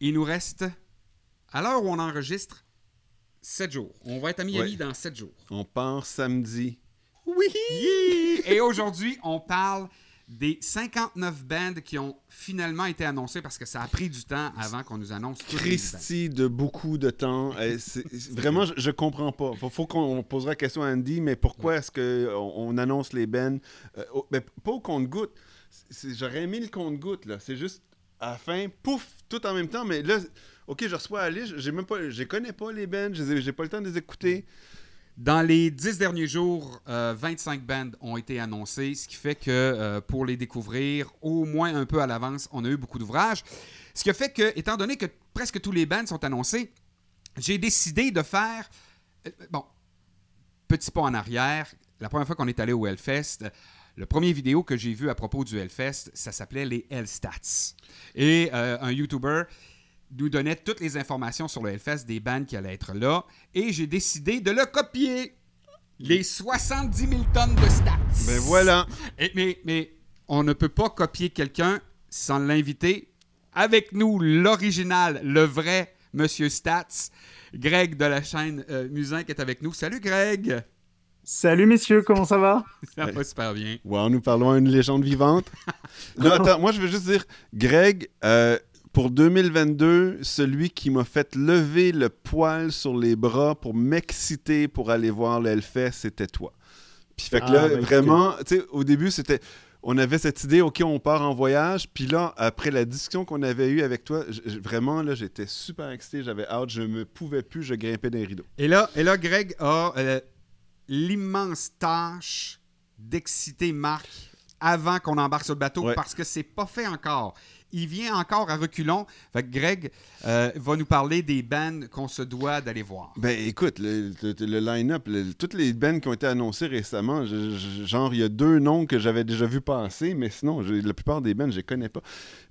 il nous reste, à l'heure où on enregistre, 7 jours. On va être à Miami Ouais. dans 7 jours. On part samedi. Oui! Et aujourd'hui, on parle des 59 bands qui ont finalement été annoncées parce que ça a pris du temps avant qu'on nous annonce toutes. Christy de beaucoup de temps. Euh, vraiment, je, je comprends pas. Faut, faut qu'on posera la question à Andy, mais pourquoi est-ce qu'on on annonce les bands? Euh, au- ben, Pas au compte-goutte. J'aurais aimé le compte-goutte, là. C'est juste à la fin, pouf, tout en même temps. Mais là, OK, je reçois la. J'ai même pas, je connais pas les bands. J'ai pas le temps de les écouter. Dans les 10 derniers jours, euh, 25 bands ont été annoncées, ce qui fait que euh, pour les découvrir au moins un peu à l'avance, on a eu beaucoup d'ouvrages. Ce qui fait que, étant donné que presque tous les bands sont annoncés, j'ai décidé de faire. euh, Bon, petit pas en arrière. La première fois qu'on est allé au Hellfest, le premier vidéo que j'ai vu à propos du Hellfest, ça s'appelait les Hellstats. Et euh, un YouTuber nous donnait toutes les informations sur le Hellfest des bands qui allaient être là. Et j'ai décidé de le copier. Les 70 000 tonnes de stats. Ben voilà. Et- mais, mais on ne peut pas copier quelqu'un sans l'inviter. Avec nous, l'original, le vrai Monsieur Stats, Greg de la chaîne euh, Musin qui est avec nous. Salut Greg! Salut messieurs, comment ça va? Ça va super bien. Wow, nous parlons à une légende vivante. non, attends, moi je veux juste dire, Greg, euh, pour 2022, celui qui m'a fait lever le poil sur les bras pour m'exciter pour aller voir le Hellfest, c'était toi. Puis fait que Ah, là, ben, vraiment, tu sais, au début, c'était. On avait cette idée, OK, on part en voyage. Puis là, après la discussion qu'on avait eue avec toi, vraiment, là, j'étais super excité, j'avais hâte, je me pouvais plus, je grimpais des rideaux. Et là, et là Greg a euh, l'immense tâche d'exciter Marc avant qu'on embarque sur le bateau Ouais. parce que c'est pas fait encore. Il vient encore à reculons. Fait que Greg euh, va nous parler des bands qu'on se doit d'aller voir. Ben écoute, le, le- le line-up, le- toutes les bands qui ont été annoncées récemment, je- je- genre il y a deux noms que j'avais déjà vu passer, mais sinon, je- la plupart des bands, je les connais pas.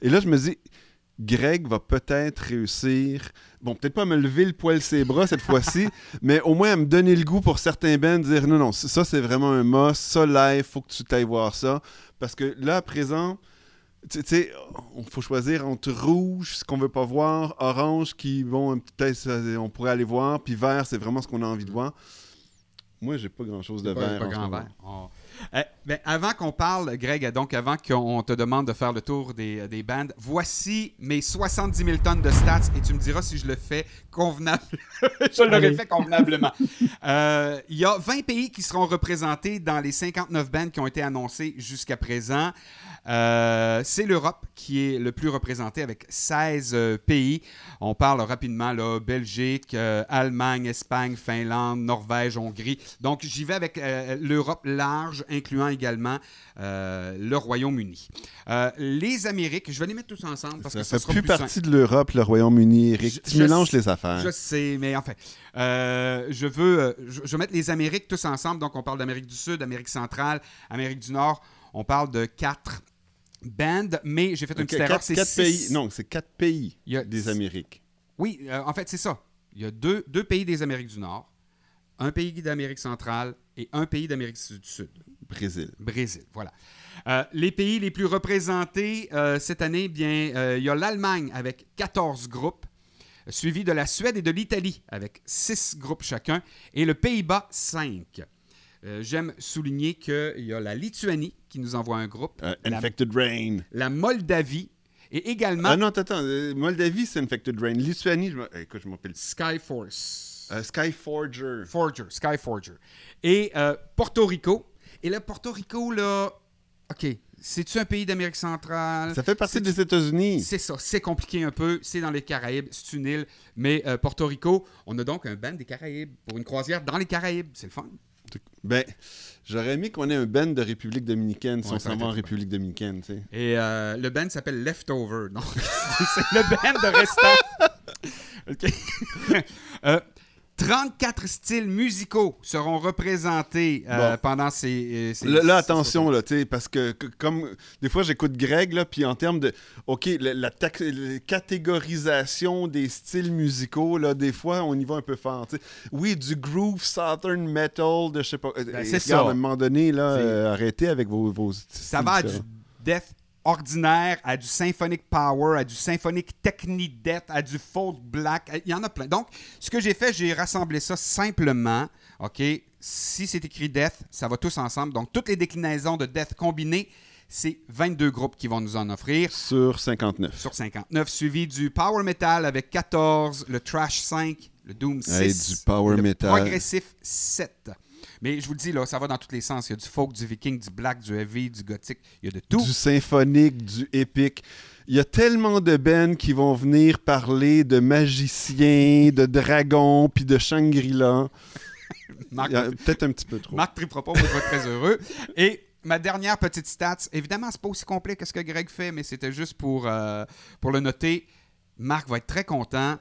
Et là, je me dis, Greg va peut-être réussir, bon, peut-être pas à me lever le poil ses bras cette fois-ci, mais au moins à me donner le goût pour certains bands, dire non, non, ça c'est vraiment un must, ça live, faut que tu t'ailles voir ça. Parce que là, à présent, tu sais, on faut choisir entre rouge, ce qu'on veut pas voir, orange, qui, bon, peut-être on pourrait aller voir, puis vert, c'est vraiment ce qu'on a envie de voir. Moi, j'ai pas grand-chose de Pas- vert. pas grand moment. Euh, ben, avant qu'on parle, Greg, donc avant qu'on te demande de faire le tour des, des bandes, voici mes 70 000 tonnes de stats et tu me diras si je le fais convenable. je l'aurais fait convenablement. Euh, Il y a 20 pays qui seront représentés dans les 59 bandes qui ont été annoncées jusqu'à présent. Euh, c'est l'Europe qui est le plus représenté avec 16 euh, pays. On parle rapidement là, Belgique, euh, Allemagne, Espagne, Finlande, Norvège, Hongrie. Donc j'y vais avec euh, l'Europe large, incluant également euh, le Royaume-Uni. Euh, les Amériques, je vais les mettre tous ensemble parce Ça que ça fait sera plus plus partie de l'Europe, le Royaume-Uni, Eric. Tu je mélanges les affaires. je sais, mais enfin, euh, je veux, euh, je, je vais mettre les Amériques tous ensemble. Donc, on parle d'Amérique du Sud, Amérique centrale, Amérique du Nord. On parle de quatre bandes, mais j'ai fait une petite erreur. C'est quatre six. pays. Non, c'est quatre pays Il y a- des Amériques. Oui, en fait, c'est ça. Il y a deux, deux pays des Amériques du Nord, un pays d'Amérique centrale et un pays d'Amérique du Sud. Brésil. Brésil, voilà. Euh, les pays les plus représentés euh, cette année, bien, euh, il y a l'Allemagne avec 14 groupes, suivi de la Suède et de l'Italie avec 6 groupes chacun, et le Pays-Bas 5. Euh, J'aime souligner qu'il y a la Lituanie qui nous envoie un groupe, Euh, la, Infected Rain. la Moldavie et également Ah non, attends, attends. Moldavie, c'est Infected Rain. Lituanie, je écoute, je m'appelle Skyforce. Euh, Skyforger. Forger, Skyforger. Et euh, Porto Rico. Et là, Porto Rico, là, OK, c'est-tu un pays d'Amérique centrale? Ça fait partie des États-Unis. C'est ça, c'est compliqué un peu, c'est dans les Caraïbes, c'est une île, mais euh, Porto Rico, on a donc un band des Caraïbes pour une croisière dans les Caraïbes, c'est le fun. Ben, j'aurais aimé qu'on ait un band de République dominicaine si Ouais, on s'en va en République dominicaine, tu sais. Et euh, le band s'appelle Leftover, donc c'est le band de restant. OK. Euh, 34 styles musicaux seront représentés euh, Bon. pendant ces, euh, ces- Là, attention, là, parce que que- comme des fois j'écoute Greg, là, puis en termes de, OK, la, la tax- la catégorisation des styles musicaux, là, des fois, on y va un peu fort. Oui, du groove, southern metal, de je sais pas. euh, Ben, c'est ça. À un moment donné, là, euh, arrêtez avec vos, vos Ça va du death ordinaire à du symphonic power, à du symphonic techni-death, à du folk black. Il y en a plein. Donc, ce que j'ai fait, j'ai rassemblé ça simplement. OK? Si c'est écrit death, ça va tous ensemble. Donc, toutes les déclinaisons de death combinées, c'est 22 groupes qui vont nous en offrir. Sur 59. Sur 59, suivi du power metal avec 14, le trash 5, le doom 6, Hey, du power et le metal. progressif 7. Mais je vous le dis, là, ça va dans tous les sens. Il y a du folk, du viking, du black, du heavy, du gothique. Il y a de tout. Du symphonique, du épique. Il y a tellement de bands qui vont venir parler de magiciens, de dragons, puis de Shangri-La. Peut-être un petit peu trop. Marc Tripropos, vais être très heureux. Et ma dernière petite stats, évidemment, c'est pas aussi complet que ce que Greg fait, mais c'était juste pour, euh, pour le noter. Marc va être très content.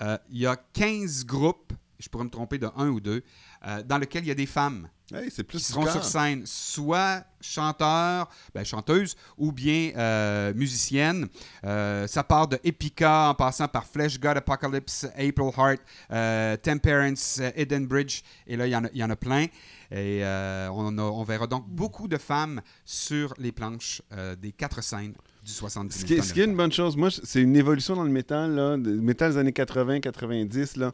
Euh, il y a 15 groupes, je pourrais me tromper de un ou deux, euh, dans lesquels il y a des femmes Hey, c'est plus qui seront sur scène, soit chanteurs, ben, chanteuses, ou bien euh, musiciennes. Euh, ça part de Epica, en passant par Flesh God Apocalypse, April Heart, euh, Temperance, Eden Bridge, et là, il y en a, il y en a plein. Et on, a- on verra donc beaucoup de femmes sur les planches des quatre scènes du 70 Ce qui, est, ce qui est une bonne chose, moi, c'est une évolution dans le métal, là, le métal des années 80-90, là.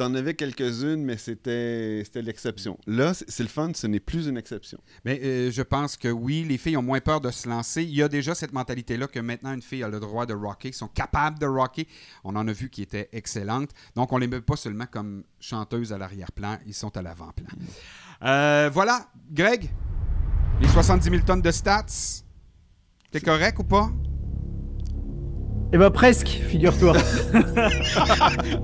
T'en avais quelques-unes, mais c'était c'était l'exception. Là, c'est c'est le fun, ce n'est plus une exception. Mais euh, je pense que oui, les filles ont moins peur de se lancer. Il y a déjà cette mentalité-là que maintenant une fille a le droit de rocker, sont capables de rocker. On en a vu qui étaient excellentes. Donc on les met pas seulement comme chanteuses à l'arrière-plan, ils sont à l'avant-plan. Euh, voilà, Greg, les 70 000 tonnes de stats, t'es correct ou pas? Eh ben presque, figure-toi.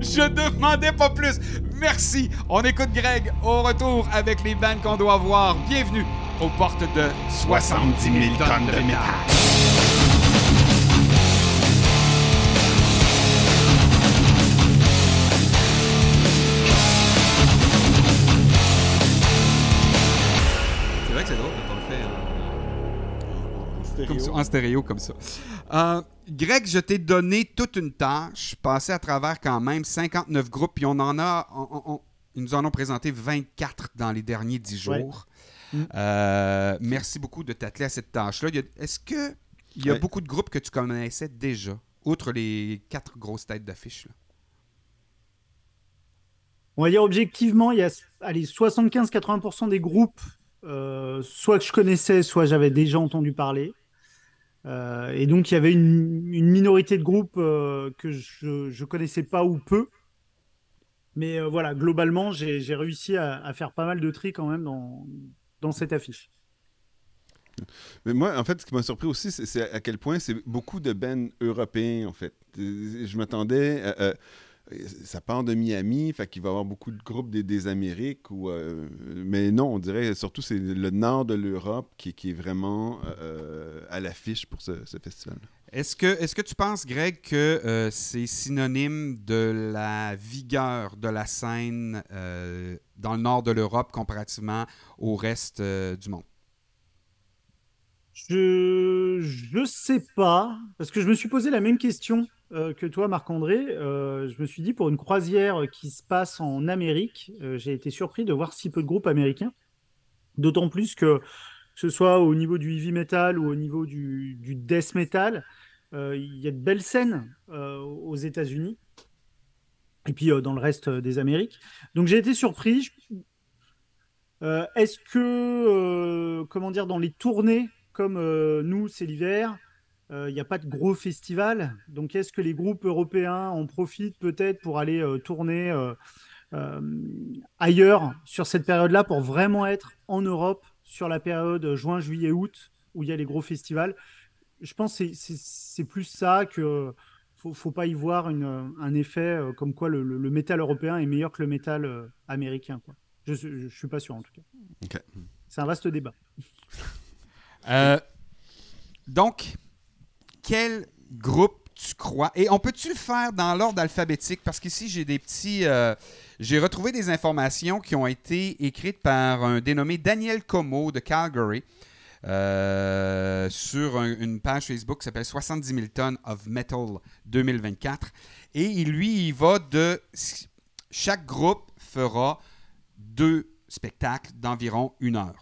Je demandais pas plus. Merci. On écoute Greg au retour avec les bandes qu'on doit voir. Bienvenue aux portes de 70 000 tonnes de métal. En stéréo comme ça. Euh, Greg, je t'ai donné toute une tâche, passé à travers quand même 59 groupes, puis on en a, on- on- on- ils nous en ont présenté 24 dans les derniers 10 Ouais. jours. Mm. Euh, merci beaucoup de t'atteler à cette tâche-là. Est-ce que il y a Ouais. beaucoup de groupes que tu connaissais déjà, outre les quatre grosses têtes d'affiche? On va dire objectivement, il y a allez, 75-80% des groupes, euh, soit que je connaissais, soit j'avais déjà entendu parler. Euh, et donc, il y avait une, minorité de groupes euh, que je ne connaissais pas ou peu. Mais euh, voilà, globalement, j'ai réussi à, faire pas mal de tri quand même dans, cette affiche. Mais moi, en fait, ce qui m'a surpris aussi, c'est- à quel point c'est beaucoup de bands européens, en fait. Je m'attendais... ça part de Miami, fait qu'il va y avoir beaucoup de groupes des, des Amériques. Ou, euh, mais non, on dirait surtout c'est le nord de l'Europe qui, qui est vraiment euh, à l'affiche pour ce, ce festival. Est-ce que, est que tu penses, Greg, que euh, c'est synonyme de la vigueur de la scène euh, dans le nord de l'Europe comparativement au reste euh, du monde? Je je sais pas, parce que je me suis posé la même question euh, que toi, Marc-André. Euh, je me suis dit, pour une croisière qui se passe en Amérique, euh, j'ai été surpris de voir si peu de groupes américains. D'autant plus que, que ce soit au niveau du heavy metal ou au niveau du, death metal, il y a de belles scènes aux États-Unis et puis dans le reste des Amériques. Donc j'ai été surpris. Est-ce que, comment dire, dans les tournées, comme nous, c'est l'hiver, il n'y a pas de gros festival. Donc, est-ce que les groupes européens en profitent peut-être pour aller euh, tourner euh, euh, ailleurs sur cette période-là pour vraiment être en Europe sur la période juin, juillet, août où il y a les gros festivals? Je pense que c'est- plus ça que faut, faut pas y voir une- un effet euh, comme quoi le, le- le métal européen est meilleur que le métal euh, américain. Quoi. Je, je, je suis pas sûr en tout cas. C'est un vaste débat. Euh, donc, quel groupe tu crois? Et on peut-tu le faire dans l'ordre alphabétique? Parce qu'ici, j'ai des petits... euh, j'ai retrouvé des informations qui ont été écrites par un dénommé Daniel Como de Calgary euh, sur un- une page Facebook qui s'appelle 70 000 tonnes of metal 2024. Et il, lui, il va de... Chaque groupe fera deux spectacles d'environ une heure.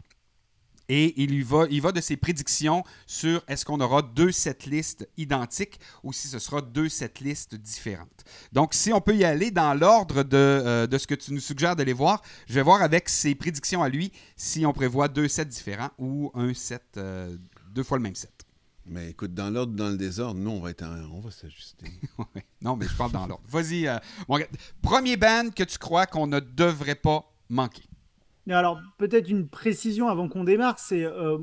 Et il, y va, il va de ses prédictions sur est-ce qu'on aura deux setlists identiques ou si ce sera deux setlists différentes. Donc, si on peut y aller dans l'ordre de, euh, de ce que tu nous suggères d'aller voir, je vais voir avec ses prédictions à lui si on prévoit deux sets différents ou un set, euh, deux fois le même set. Mais écoute, dans l'ordre, dans le désordre, nous, on va, être en- on va s'ajuster. Non, mais je parle dans l'ordre. Vas-y. euh, premier band que tu crois qu'on ne devrait pas manquer. Mais alors, peut-être une précision avant qu'on démarre, c'est euh,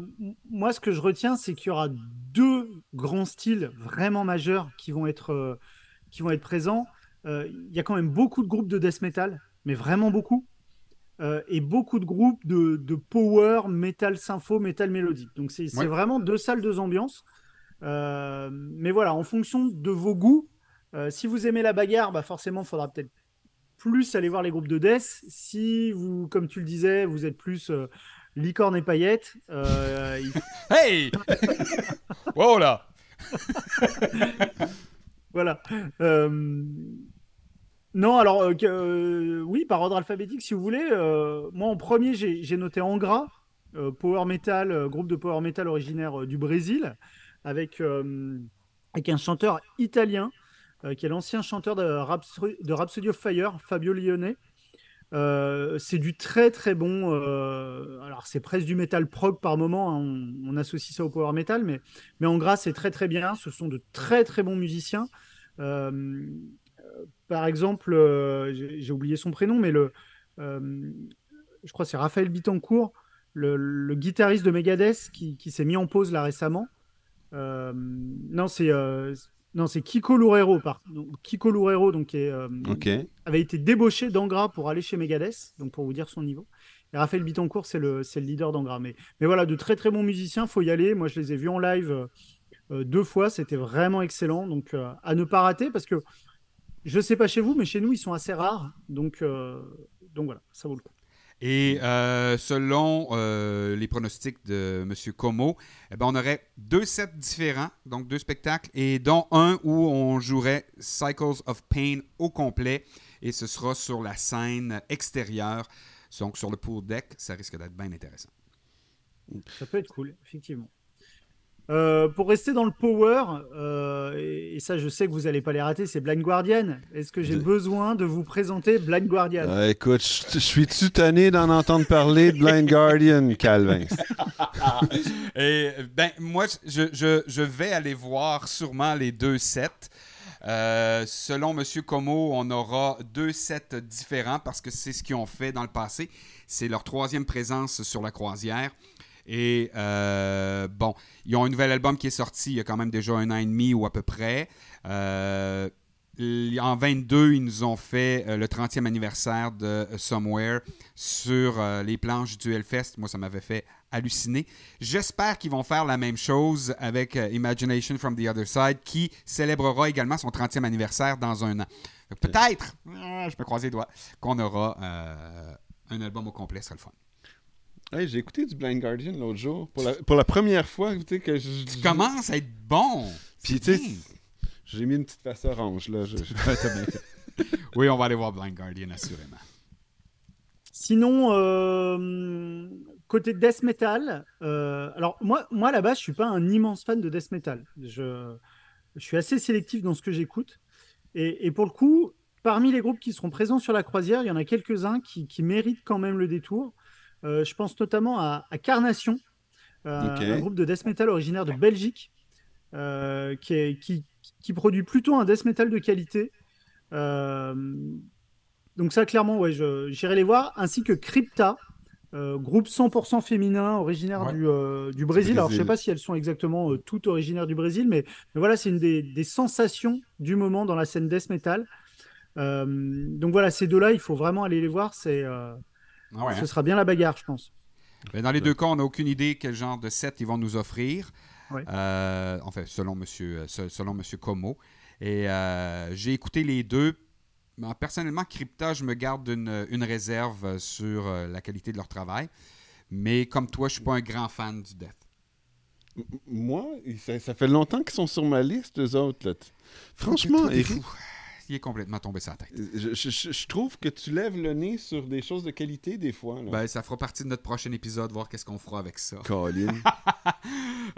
moi ce que je retiens, c'est qu'il y aura deux grands styles vraiment majeurs qui vont être, euh, qui vont être présents. Euh, Il y a quand même beaucoup de groupes de death metal, mais vraiment beaucoup, et beaucoup de groupes de, de power, metal sympho, metal mélodique. Donc c'est Ouais. vraiment deux salles, deux ambiances. Mais voilà, en fonction de vos goûts, si vous aimez la bagarre, bah forcément, il faudra peut-être plus aller voir les groupes de death. Si vous, comme tu le disais, vous êtes plus euh, licorne et paillettes, euh, il- Hey! wow là! voilà. Euh, Non, alors oui, par ordre alphabétique, si vous voulez. moi, en premier, j'ai noté Angra, euh, power metal, groupe de power metal originaire du Brésil, avec avec un chanteur italien qui est l'ancien chanteur de, Rhapsody, de Rhapsody of Fire, Fabio Lione. Euh, c'est du très très bon. euh, alors c'est presque du metal prog par moment. hein, on, associe ça au power metal, mais mais en gras c'est très très bien. Ce sont de très très bons musiciens. Euh, euh, par exemple, euh, j'ai oublié son prénom, mais le, euh, je crois que c'est Raphaël Bittencourt, le, le guitariste de Megadeth qui, qui s'est mis en pause là récemment. Euh, non, c'est euh, non, c'est Kiko Loureiro, par donc, Kiko Loureiro, donc qui est, euh, OK. avait été débauché d'Angra pour aller chez Megadeth, donc pour vous dire son niveau. Et Raphaël Bittencourt, c'est le, c'est le leader d'Angra. Mais, mais voilà, de très très bons musiciens, faut y aller. Moi, je les ai vus en live euh, euh, deux fois, c'était vraiment excellent. Donc euh, à ne pas rater, parce que je sais pas chez vous, mais chez nous, ils sont assez rares. Donc, donc voilà, ça vaut le coup. Et euh, selon euh, les pronostics de M. Como, eh ben, on aurait deux sets différents, donc deux spectacles, et dont un où on jouerait Cycles of Pain au complet, et ce sera sur la scène extérieure, donc sur le pool deck. Ça risque d'être bien intéressant. Ça peut être cool, effectivement. Euh, pour rester dans le power, euh, et, et ça je sais que vous n'allez pas les rater, c'est Blind Guardian. Est-ce que j'ai De- besoin de vous présenter Blind Guardian? Ah, écoute, je suis-tu tanné d'en entendre parler de Blind Guardian, Calvin? Et ben, moi, je, je- je vais aller voir sûrement les deux sets. Euh, selon M. Como, on aura deux sets différents parce que c'est ce qu'ils ont fait dans le passé. C'est leur troisième présence sur la croisière. Et euh, bon, ils ont un nouvel album qui est sorti il y a quand même déjà un an et demi ou à peu près. Euh, en 22, ils nous ont fait euh, le 30e anniversaire de Somewhere sur les planches du Hellfest. Moi, ça m'avait fait halluciner. J'espère qu'ils vont faire la même chose avec Imagination from the Other Side, qui célébrera également son 30e anniversaire dans un an. Peut-être, ah, je peux croiser les doigts, qu'on aura un album au complet, ce serait le fun. Hey, j'ai écouté du Blind Guardian l'autre jour. Pour la, pour la première fois, tu sais, que je- Tu je- commences à être bon. Puis, tu sais, j'ai mis une petite face orange, là. Je- je-. Oui, on va aller voir Blind Guardian, assurément. Sinon, euh, côté death metal, euh, alors moi, moi à la base, je suis pas un immense fan de death metal. Je, je suis assez sélectif dans ce que j'écoute. Et, et pour le coup, parmi les groupes qui seront présents sur la croisière, il y en a quelques-uns qui, qui méritent quand même le détour. Euh, je pense notamment à, à Carnation, euh, Ok. un groupe de death metal originaire de Belgique, euh, qui, est- qui, qui produit plutôt un death metal de qualité. Euh, donc ça, clairement, ouais, j'irai les voir, ainsi que Crypta, euh, groupe 100% féminin originaire Ouais. du, euh, du Brésil. Alors je sais Brésil. pas si elles sont exactement euh, toutes originaires du Brésil, mais, mais voilà, c'est une des, des sensations du moment dans la scène death metal. Euh, donc voilà, ces deux-là, il faut vraiment aller les voir. C'est, euh, Ah ouais, hein? ce sera bien la bagarre, je pense. Dans les deux cas, on n'a aucune idée quel genre de set ils vont nous offrir. Ouais. Euh, enfin, selon Monsieur, euh, se- selon Monsieur Como. Et euh, j'ai écouté les deux. Personnellement, Crypta, je me garde une, une réserve sur la qualité de leur travail. Mais comme toi, je suis pas un grand fan du death. Moi, ça, ça fait longtemps qu'ils sont sur ma liste, eux autres. Là. Franchement, Eric. Qui est complètement tombé sa tête. Je, je- je- je trouve que tu lèves le nez sur des choses de qualité des fois. Là. Ben, ça fera partie de notre prochain épisode, voir qu'est-ce qu'on fera avec ça. Colin.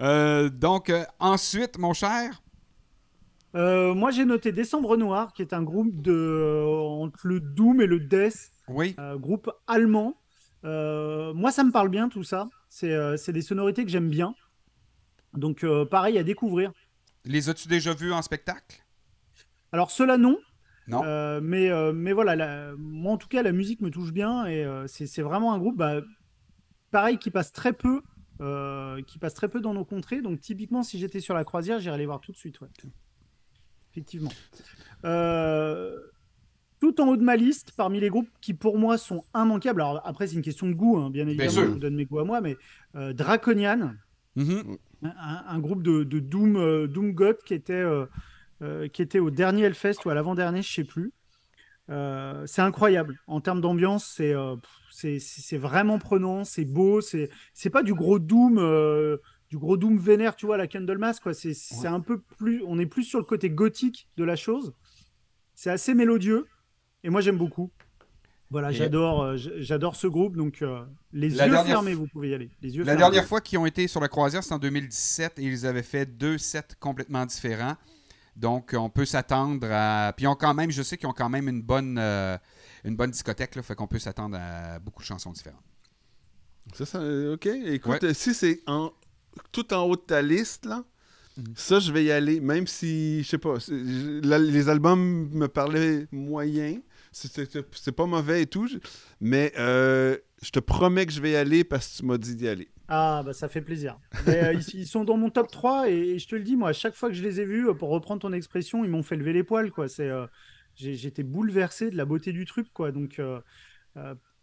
Euh, donc, euh, ensuite, mon cher, Euh, moi, j'ai noté Décembre Noir, qui est un groupe de, euh, entre le Doom et le Death, oui, euh, groupe allemand. Euh, moi, ça me parle bien tout ça. C'est euh, c'est des sonorités que j'aime bien. Donc, euh, pareil à découvrir. les as-tu déjà vus en spectacle? Alors, cela non. Non. Euh, mais, euh, mais voilà, la- moi en tout cas, la musique me touche bien et euh, c'est vraiment un groupe, bah, pareil, qui passe très peu, qui passe très peu dans nos contrées. Donc typiquement, si j'étais sur la croisière, j'irais les voir tout de suite. ouais. Effectivement. Tout en haut de ma liste, parmi les groupes qui pour moi sont immanquables. Alors après, c'est une question de goût, hein, bien évidemment. Je vous donne mes goûts à moi, mais Draconian, Mhm. un, un groupe de, de Doom, Doom qui était, euh, qui était au dernier Hellfest ou à l'avant-dernier, je sais plus. Euh, c'est incroyable. En termes d'ambiance, c'est euh, c'est- vraiment prenant, c'est beau, c'est c'est pas du gros Doom, euh, du gros Doom vénère, tu vois, la Candlemas, quoi. C'est c'est un peu plus, on est plus sur le côté gothique de la chose. C'est assez mélodieux et moi j'aime beaucoup. Voilà, j'adore, euh, ce groupe, donc euh, les La yeux dernière fermés, vous pouvez y aller. Les yeux La fermés. dernière fois qu'ils ont été sur la croisière, c'était en 2017 et ils avaient fait deux sets complètement différents. Donc, on peut s'attendre à. Puis, ont quand même, je sais qu'ils ont quand même une bonne, euh, une bonne discothèque, là, fait qu'on peut s'attendre à beaucoup de chansons différentes. Ça, ça, euh, ok. Écoute, Ouais. si c'est en, tout en haut de ta liste, là, Mhm. ça, je vais y aller. Même si, je sais pas, la- les albums me parlaient moyen. C'est- pas mauvais et tout. Mais euh, je te promets que je vais y aller parce que tu m'as dit d'y aller. Ah, bah ça fait plaisir. Mais, euh, ils, ils sont dans mon top 3 et, et je te le dis, moi, à chaque fois que je les ai vus, euh, pour reprendre ton expression, ils m'ont fait lever les poils, quoi. C'est, euh, j'étais bouleversé de la beauté du truc, quoi. Donc,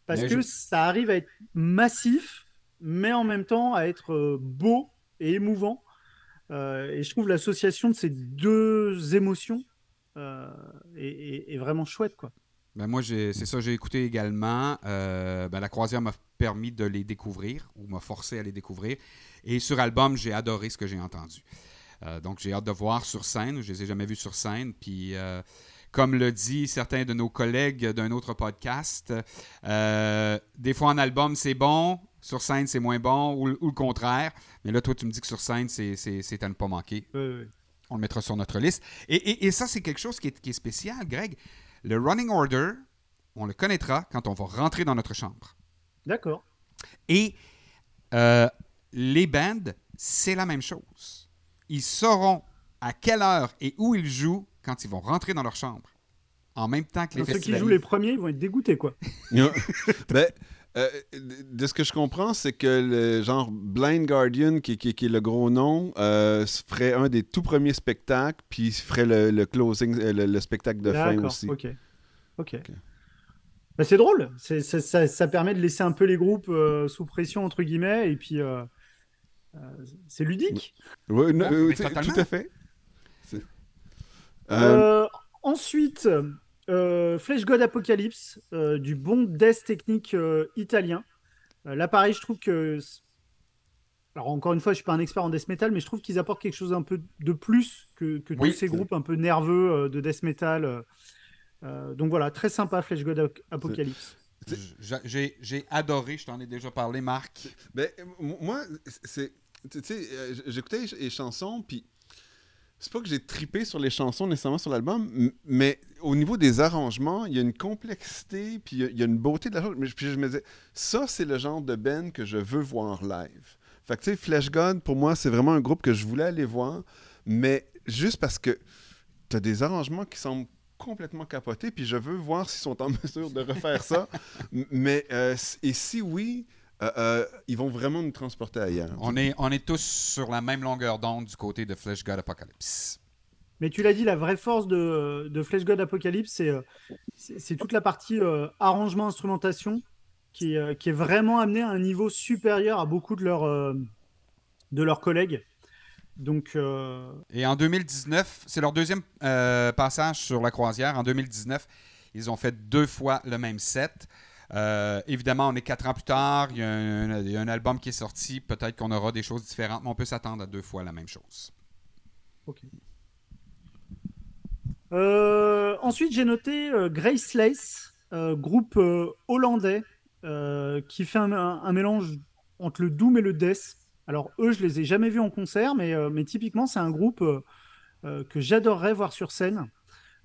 parce Mais que je- ça arrive à être massif, mais en même temps à être beau et émouvant. Euh, et je trouve l'association de ces deux émotions euh, est, est- est vraiment chouette, quoi. Ben moi, c'est ça, j'ai écouté également. Euh, ben, la croisière m'a permis de les découvrir ou m'a forcé à les découvrir. Et sur album, j'ai adoré ce que j'ai entendu. Euh, donc, j'ai hâte de voir sur scène. Je les ai jamais vus sur scène. Puis, euh, comme le dit certains de nos collègues d'un autre podcast, des fois en album, c'est bon. Sur scène, c'est moins bon ou, ou le contraire. Mais là, toi, tu me dis que sur scène, c'est- à ne pas manquer. Ouais, ouais. On le mettra sur notre liste. Et, et- et ça, c'est quelque chose qui est, qui est spécial, Greg. Le running order, on le connaîtra quand on va rentrer dans notre chambre. D'accord. Et euh, les bands, c'est la même chose. Ils sauront à quelle heure et où ils jouent quand ils vont rentrer dans leur chambre. En même temps que les Donc, ceux qui jouent les premiers, ils vont être dégoûtés, quoi. ben, euh, de ce que je comprends, c'est que le genre Blind Guardian, qui, qui- qui est le gros nom, euh, ferait un des tout premiers spectacles, puis il ferait le, le closing, euh, le, le spectacle de fin D'accord, aussi. Ok. Ok. C'est drôle. C'est- c'est- ça, ça permet de laisser un peu les groupes euh, sous pression, entre guillemets, et puis euh, euh, c'est ludique. Ouais, totalement. tout à fait. C'est- Euh, Euh, ensuite, euh, Flesh God Apocalypse, euh, du bon death technique euh, italien. Euh, là, pareil, je trouve que. Alors, encore une fois, je suis pas un expert en death metal, mais je trouve qu'ils apportent quelque chose un peu de plus que, que Oui. tous ces groupes un peu nerveux euh, de death metal. donc voilà, très sympa, Flesh God Ap- Apocalypse. J'ai adoré, je t'en ai déjà parlé, Marc. Ben, moi, c'est. Tu sais, j'écoutais les, les chansons, puis. C'est pas que j'ai tripé sur les chansons nécessairement sur l'album, mais au niveau des arrangements, il y a une complexité, puis il y a- une beauté de la chose. Mais Puis je me disais, ça, c'est le genre de band que je veux voir live. Fait que, tu sais, Flesh God, pour moi, c'est vraiment un groupe que je voulais aller voir, mais juste parce que tu as des arrangements qui semblent complètement capotés, puis je veux voir s'ils sont en mesure de refaire ça. Mais, euh, et si oui, euh, euh, ils vont vraiment nous transporter ailleurs. On est, on est tous sur la même longueur d'onde du côté de Flesh God Apocalypse. Mais tu l'as dit, la vraie force de, de Flesh God Apocalypse, c'est euh, c'est c'est toute la partie euh, arrangement, instrumentation, qui, euh, qui est vraiment amenée à un niveau supérieur à beaucoup de leurs, euh, de leurs collègues. Donc, euh, Et en 2019, c'est leur deuxième euh, passage sur la croisière. En 2019, ils ont fait deux fois le même set. Euh, évidemment, on est quatre ans plus tard. Il y, a un, album qui est sorti. Peut-être qu'on aura des choses différentes, mais on peut s'attendre à deux fois la même chose. ok. Euh, ensuite, j'ai noté euh, Grace Lace, groupe hollandais qui fait un, mélange entre le doom et le death. Alors eux, je les ai jamais vus en concert, mais, typiquement, c'est un groupe que j'adorerais voir sur scène.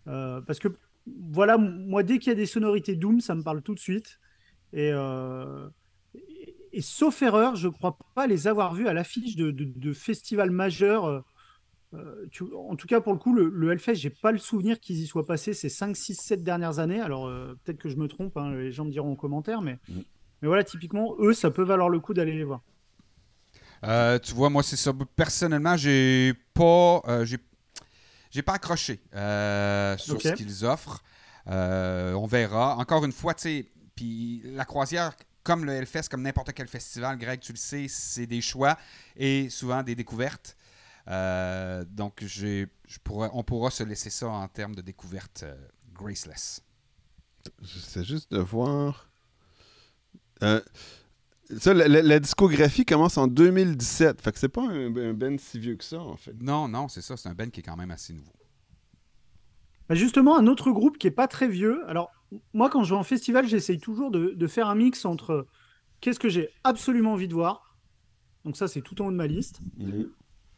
Parce que, voilà, moi, dès qu'il y a des sonorités doom, ça me parle tout de suite. Et, euh, et, et sauf erreur, je crois pas les avoir vus à l'affiche de, de, de festivals majeurs. euh, tu- en tout cas, pour le coup, le, le Hellfest, j'ai pas le souvenir qu'ils y soient passés ces 5, 6, 7 dernières années. Alors, euh, peut-être que je me trompe, hein, les gens me diront en commentaire, mais, Mm. mais voilà, typiquement, eux, ça peut valoir le coup d'aller les voir. Euh, tu vois, moi, c'est ça. Personnellement, j'ai pas, euh, j'ai, j'ai pas accroché euh, sur ce qu'ils offrent. Euh, on verra. Encore une fois, tu sais, puis la croisière, comme le Hellfest, comme n'importe quel festival, Greg, tu le sais, c'est des choix et souvent des découvertes. Euh, donc, j'ai, je pourrais, on pourra se laisser ça en termes de découverte euh, graceless. J'essaie juste de voir. Ça, la, la- la discographie commence en 2017. Fait que c'est pas un, un band si vieux que ça, en fait. Non, non, c'est ça. C'est un band qui est quand même assez nouveau. Bah, justement, un autre groupe qui est pas très vieux. Alors, moi, quand je vais en festival, j'essaye toujours de, de faire un mix entre qu'est-ce que j'ai absolument envie de voir. Donc, ça, c'est tout en haut de ma liste.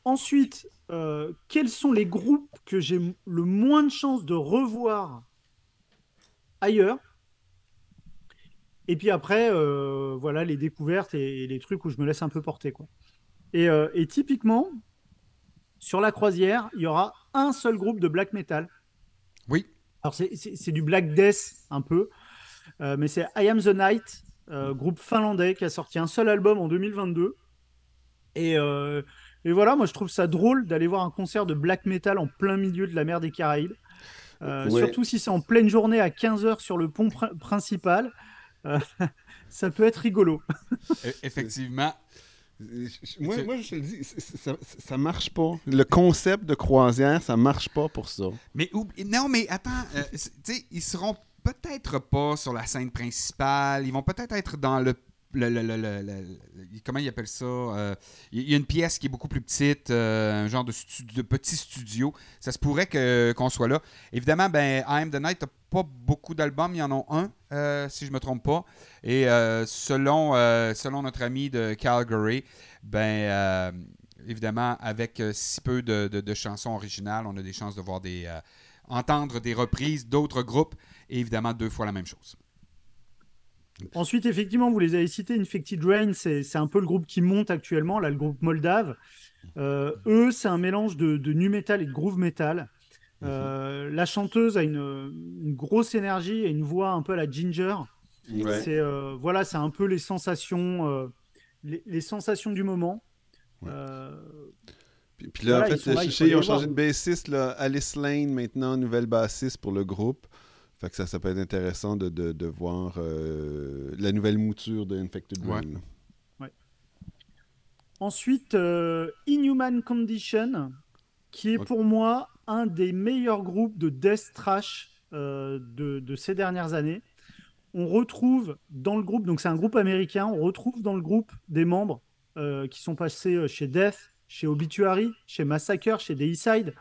Ensuite, euh, quels sont les groupes que j'ai le moins de chances de revoir ailleurs? Et puis après, euh, voilà, les découvertes et, et les trucs où je me laisse un peu porter. Quoi. Et, euh, et typiquement, sur la croisière, il y aura un seul groupe de black metal. Oui. Alors, c'est- du black death un peu, euh, mais c'est I Am the Night, groupe finlandais qui a sorti un seul album en 2022. Et, et voilà, moi je trouve ça drôle d'aller voir un concert de black metal en plein milieu de la mer des Caraïbes. Ouais. Surtout si c'est en pleine journée à 15h sur le pont pr- principal. Ça peut être rigolo. E- effectivement. Moi, moi, je te le dis, ça, ça marche pas. Le concept de croisière, ça marche pas pour ça. Mais non, mais attends, euh, tu sais, ils seront peut-être pas sur la scène principale. Ils vont peut-être être dans le, comment ils appellent ça Euh, Il y a une pièce qui est beaucoup plus petite, euh, un genre de, petit studio. Ça se pourrait que qu'on soit là. Évidemment, ben, I Am the Night n'a pas beaucoup d'albums. Il y en a un, euh, si je me trompe pas. Et selon selon notre ami de Calgary, ben évidemment, avec si peu de, de- de chansons originales, on a des chances de voir des. entendre des reprises d'autres groupes et évidemment deux fois la même chose. Ensuite, effectivement, vous les avez cités, Infected Rain, c'est un peu le groupe qui monte actuellement, là, le groupe moldave. Euh, eux, c'est un mélange de, de nu metal et de groove metal. Euh, La chanteuse a une, une grosse énergie et une voix un peu à la Ginger. Ouais. C'est euh, voilà, c'est un peu les sensations, les, les sensations du moment. Ouais. Puis, puis là, Voilà, en fait, là, ils ont changé de bassiste. Là. Alice Lane, maintenant, nouvelle bassiste pour le groupe. Fait que ça, ça peut être intéressant de, de, de voir euh, la nouvelle mouture de Infected Ouais. Là. Ensuite, euh, Inhuman Condition, qui est pour moi un des meilleurs groupes de death trash euh, de, de ces dernières années. On retrouve dans le groupe, donc c'est un groupe américain, on retrouve dans le groupe des membres qui sont passés chez Death, chez Obituary, chez Massacre, chez Deicide.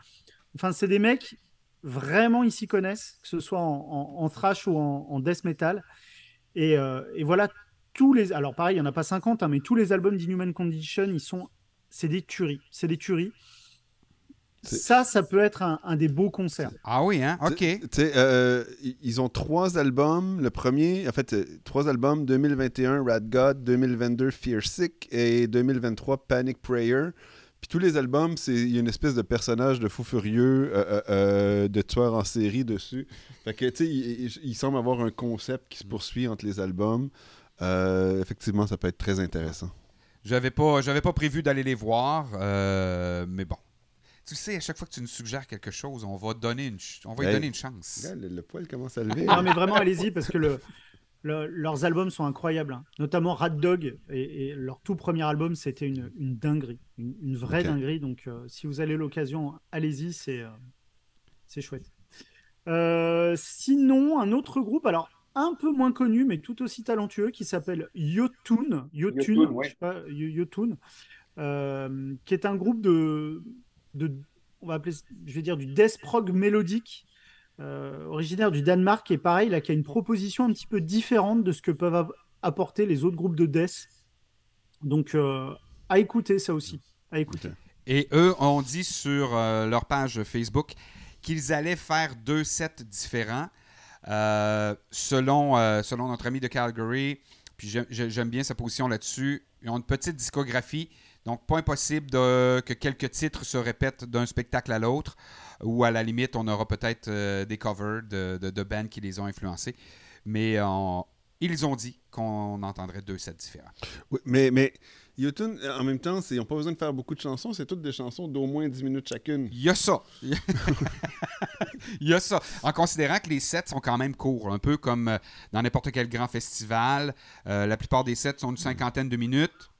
Enfin, c'est des mecs, vraiment, ils s'y connaissent, que ce soit en, en- en thrash ou en, en death metal. Et, euh, et voilà, tous les. Alors, pareil, il n'y en a pas 50, hein, mais tous les albums d'Inhuman Condition, ils sont. C'est des tueries. C'est des tueries. Ça, ça peut être un, un des beaux concerts. Ah oui, hein? OK. Tu tu sais, euh, i- ils ont trois albums. Le premier, en fait, euh, trois albums 2021, Rad God, 2022, Fear Sick et 2023, Panic Prayer. Puis tous les albums, c'est il y a une espèce de personnage de fou furieux, euh, euh, euh, de tueur en série dessus. Fait que, tu sais, il, il- il semble avoir un concept qui se poursuit entre les albums. Euh, effectivement, ça peut être très intéressant. J'avais pas, j'avais pas prévu d'aller les voir, euh, mais bon. Tu sais, à chaque fois que tu nous suggères quelque chose, on va donner une, on va lui Hey. donner une chance. Regarde, le, le poil commence à lever. Non, mais vraiment, allez-y, parce que le, le- leurs albums sont incroyables. hein. Notamment Rat Dog, et, et leur tout premier album, c'était une, une dinguerie. Une, une vraie dinguerie. Donc, euh, si vous avez l'occasion, allez-y, c'est euh, c'est chouette. Euh, sinon, un autre groupe, alors un peu moins connu, mais tout aussi talentueux, qui s'appelle Yotun. Yotun, Yotun, ouais. pas, qui est un groupe de, de, on va appeler, je vais dire, du death prog mélodique. Euh, originaire du Danemark, et pareil, là, qui a une proposition un petit peu différente de ce que peuvent ap- apporter les autres groupes de death. Donc, euh, à écouter ça aussi. À écouter. Et eux ont dit sur euh, leur page Facebook qu'ils allaient faire deux sets différents selon, selon notre ami de Calgary. Puis j'ai- j'ai- j'aime bien sa position là-dessus. Ils ont une petite discographie, donc pas impossible de- que quelques titres se répètent d'un spectacle à l'autre. Ou à la limite, on aura peut-être euh, des covers de, de, de bands qui les ont influencés. Mais on- ils ont dit qu'on entendrait deux sets différents. Oui, mais, mais YouTube, en même temps, ils n'ont pas besoin de faire beaucoup de chansons. C'est toutes des chansons d'au moins 10 minutes chacune. Il y a ça. Il y a ça. En considérant que les sets sont quand même courts, un peu comme euh, dans n'importe quel grand festival. Euh, la plupart des sets sont une cinquantaine de minutes.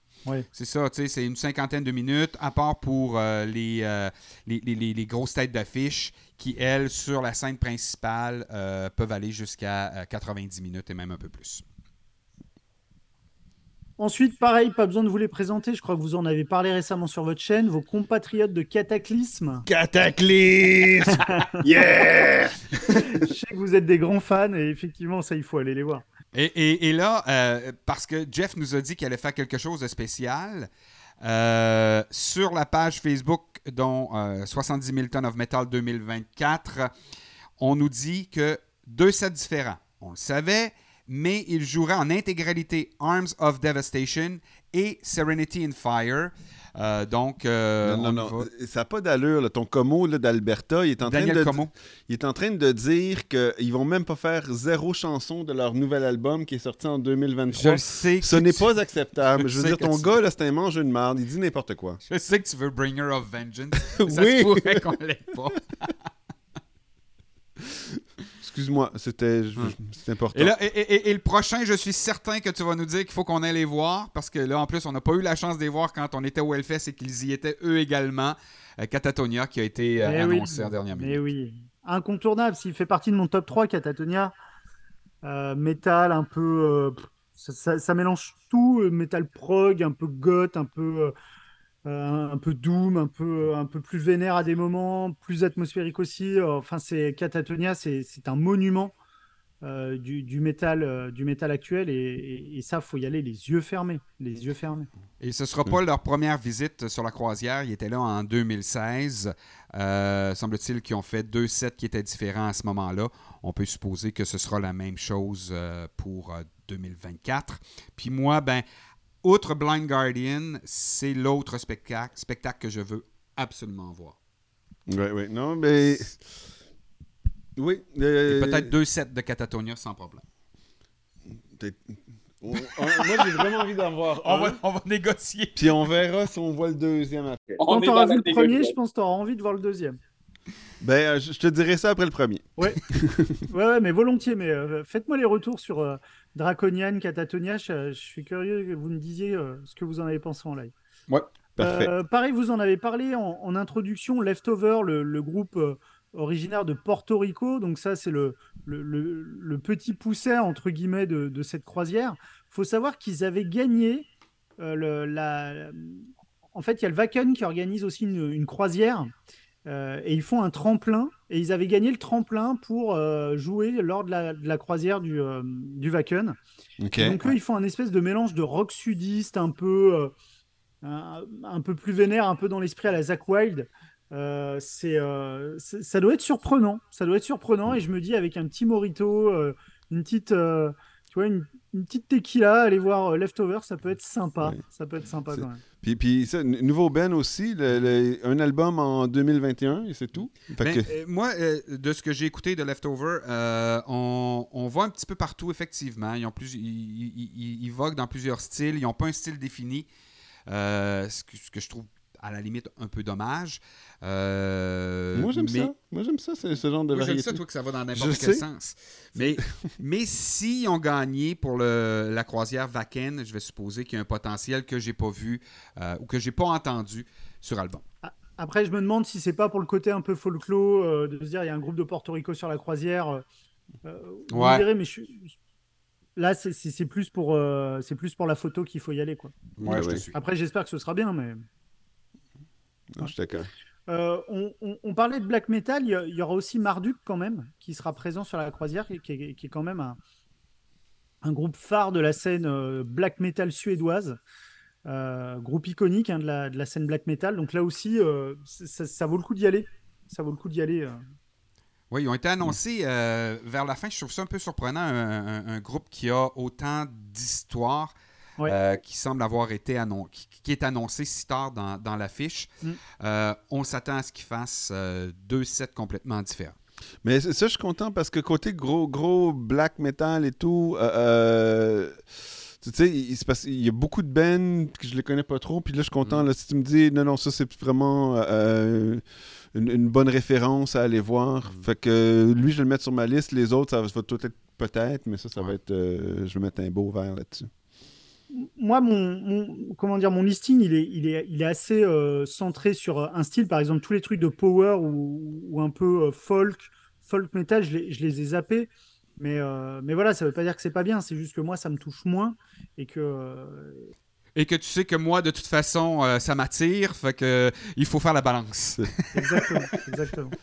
C'est ça, tu sais, c'est une cinquantaine de minutes, à part pour euh, les, euh, les, les- les- les grosses têtes d'affiche qui, elles, sur la scène principale, euh, peuvent aller jusqu'à euh, 90 minutes et même un peu plus. Ensuite, pareil, pas besoin de vous les présenter. Je crois que vous en avez parlé récemment sur votre chaîne. Vos compatriotes de Cataclysme. Cataclysme! yeah! Je sais que vous êtes des grands fans et effectivement, ça, il faut aller les voir. Et, là, euh, parce que Jeff nous a dit qu'il allait faire quelque chose de spécial, euh, sur la page Facebook, dont euh, 70 000 tonnes of metal 2024, on nous dit que deux sets différents. On le savait, mais il jouerait en intégralité Arms of Devastation et Serenity in Fire. Euh, donc, euh, non, non, non. Ça n'a pas d'allure. là. Ton Como d'Alberta, il est en train de Como. il est en train de dire qu'ils vont même pas faire zéro chanson de leur nouvel album qui est sorti en Je 2023. le sais. Ce n'est tu- pas acceptable. je Je veux dire, ton tu- gars, là, c'est un mangeur de merde. Il dit n'importe quoi. Je sais que tu veux Bringer of Vengeance. mais Ça Oui. se pourrait qu'on l'ait pas. Excuse-moi, c'était Hum. c'est important. Et, là, et, et- et le prochain, je suis certain que tu vas nous dire qu'il faut qu'on aille les voir parce que là, en plus, on n'a pas eu la chance de les voir quand on était au Hellfest et qu'ils y étaient eux également. Euh, Catatonia qui a été euh, Eh oui. annoncé en dernière minute. Mais oui, incontournable. S'il fait partie de mon top 3, Catatonia, euh, métal un peu. euh, ça, ça- ça mélange tout, euh, métal prog, un peu goth, un peu. Euh, euh, un peu doom, un peu, un peu plus vénère à des moments, plus atmosphérique aussi. Euh, Enfin, c'est Catatonia, c'est un monument euh, du, du métal, euh, du métal actuel et, et, et ça, faut y aller les yeux fermés, les yeux fermés. Et ce sera pas leur première visite sur la croisière. Ils étaient là en 2016. Euh, Semble-t-il qu'ils ont fait deux sets qui étaient différents à ce moment-là. On peut supposer que ce sera la même chose euh, pour euh, 2024. Puis moi, ben, outre Blind Guardian, c'est l'autre spectacle, spectacle que je veux absolument voir. Oui, oui. Non, mais. Oui. Euh, Peut-être deux sets de Catatonia sans problème. peut-être- on- on- moi, j'ai vraiment envie d'en voir On va, on va négocier. Puis on verra si on voit le deuxième après. Quand On est tu auras dans vu le premier, je pense que tu auras envie de voir le deuxième. Ben, euh, je te dirai ça après le premier. Ouais, ouais, mais volontiers. Mais euh, faites-moi les retours sur euh, Draconian, Catatonia. Je, je suis curieux que vous me disiez euh, ce que vous en avez pensé en live. Parfait. Euh, pareil, vous en avez parlé en, en introduction. Leftover, le, le groupe euh, originaire de Porto Rico. Donc ça, c'est le, le, le- le petit pousset entre guillemets de, de cette croisière. faut savoir qu'ils avaient gagné la. En fait, il y a le Wacken qui organise aussi une, une croisière. et ils font un tremplin et ils avaient gagné le tremplin pour euh, jouer lors de la, de la croisière du, euh, du Wacken. Donc eux, ils font un espèce de mélange de rock sudiste, un peu, euh, un, un peu plus vénère, un peu dans l'esprit à la Zack Wild. Euh, c'est, ça doit être surprenant. Ça doit être surprenant. Et je me dis avec un petit morito, une petite, une, une petite tequila, aller voir euh, Leftover, ça peut être sympa. Ouais. Ça peut être sympa quand même. Puis, puis ça, n- nouveau Ben aussi, le- le- un album en 2021 et c'est tout? Fait Ben, que- euh, moi, euh, de ce que j'ai écouté de Leftover, euh, on, on voit un petit peu partout, effectivement. Ils, ont plus, ils, ils- ils- ils voguent dans plusieurs styles. Ils n'ont pas un style défini, euh, ce, que, ce que je trouve à la limite un peu dommage. Euh, moi, j'aime mais- ça. Moi, j'aime ça, c'est ce genre de Moi, j'aime variété. ça, toi, que ça va dans n'importe quel sais. sens. Mais, mais s'ils ont gagné pour le- la croisière Vaken, je vais supposer qu'il y a un potentiel que j'ai pas vu euh, ou que j'ai pas entendu sur album. Après, je me demande si c'est pas pour le côté un peu folklore, euh, de se dire il y a un groupe de Porto Rico sur la croisière. vous Ouais. me direz, mais je là, c'est- plus, pour, euh, c'est plus pour la photo qu'il faut y aller. Quoi. Ouais, ouais. Après, j'espère que ce sera bien, mais. Non, je suis d'accord. Euh, on, on- on parlait de black metal, il y, aura aussi Marduk quand même, qui sera présent sur la croisière, qui, qui est, qui est quand même un, un groupe phare de la scène euh, black metal suédoise, Euh, groupe iconique hein, de, la, de la scène black metal. Donc là aussi, euh, ça, ça vaut le coup d'y aller. Ça vaut le coup d'y aller. euh. Oui, ils ont été annoncés euh, vers la fin. Je trouve ça un peu surprenant, un, un- un groupe qui a autant d'histoire, Euh, qui semble avoir été annoncé, qui, qui est annoncé si tard dans, dans l'affiche. Mm. Euh, on s'attend à ce qu'ils fassent euh, deux sets complètement différents. Mais ça, je suis content parce que côté gros, gros black metal et tout, tu sais, il, se passe- il y a beaucoup de bands que je les connais pas trop. Puis là, je suis content. Là, si tu me dis, non, non, ça, c'est vraiment euh, une, une bonne référence à aller voir. Fait que lui, je vais le mettre sur ma liste. Les autres, ça va tout être peut-être, mais ça, ça va être. euh, je vais mettre un beau vert là-dessus. Moi, mon, mon- comment dire, mon listing, il est, il est, il est assez euh, centré sur euh, un style. Par exemple, tous les trucs de power ou, ou un peu euh, folk, folk metal, je les, je les ai zappés. Mais, euh, mais voilà, ça veut pas dire que c'est pas bien. C'est juste que moi, ça me touche moins et que Et que tu sais que moi, de toute façon, ça m'attire, fait que il faut faire la balance. Exactement, exactement.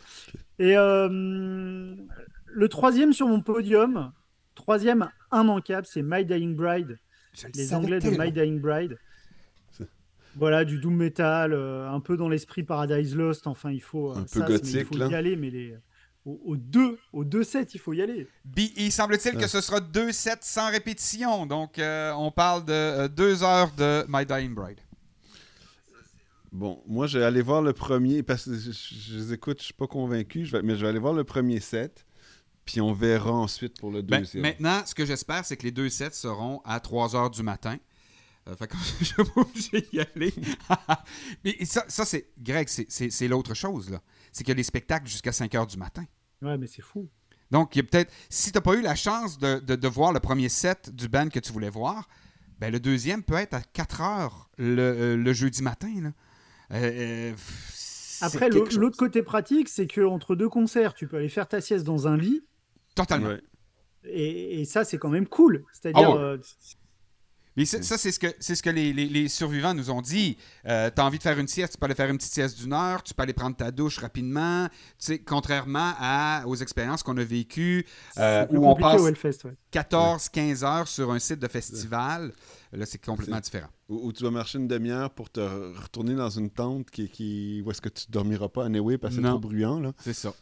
Et le troisième sur mon podium, troisième immanquable, c'est My Dying Bride, Je les Anglais de. My Dying Bride. Voilà, du doom metal, euh, un peu dans l'esprit Paradise Lost. Enfin, il faut euh, Un peu ça, mais il faut là. y aller, mais les aux, aux deux, aux deux sets, il faut y aller. Bi- Il semble-t-il que ce sera deux sets sans répétition. Donc, euh, on parle de euh, deux heures de My Dying Bride. Bon, moi, je vais aller voir le premier parce que je, je- je les écoute, je suis pas convaincu, je vais- mais je vais aller voir le premier set, puis on verra ensuite pour le Ben, deuxième. maintenant, ce que j'espère, c'est que les deux sets seront à 3 heures du matin. Euh, fait que je vais obligé d'y aller. Mais ça, ça c'est. Greg, c'est- l'autre chose, là. C'est qu'il y a des spectacles jusqu'à 5 heures du matin. Ouais, mais c'est fou. Donc, il y a peut-être. Si tu n'as pas eu la chance de, de- de voir le premier set du band que tu voulais voir, ben le deuxième peut être à 4 heures le, euh, le jeudi matin, là. Euh, euh, Après, l'autre côté pratique, c'est que entre deux concerts, tu peux aller faire ta sieste dans un lit. Totalement. Ouais. Et, et ça, c'est quand même cool. C'est-à-dire, Ah ouais. euh, Mais ça, c'est ce que, c'est ce que les, les- les survivants nous ont dit. Euh, tu as envie de faire une sieste, tu peux aller faire une petite sieste d'une heure, tu peux aller prendre ta douche rapidement. Tu sais, contrairement à, aux expériences qu'on a vécues, euh, où on passe ouais. 14-15 heures sur un site de festival, là, c'est complètement différent. Où, où tu vas marcher une demi-heure pour te re- retourner dans une tente qui, qui, où est-ce que tu dormiras pas anyway parce que c'est trop bruyant. Là. C'est ça.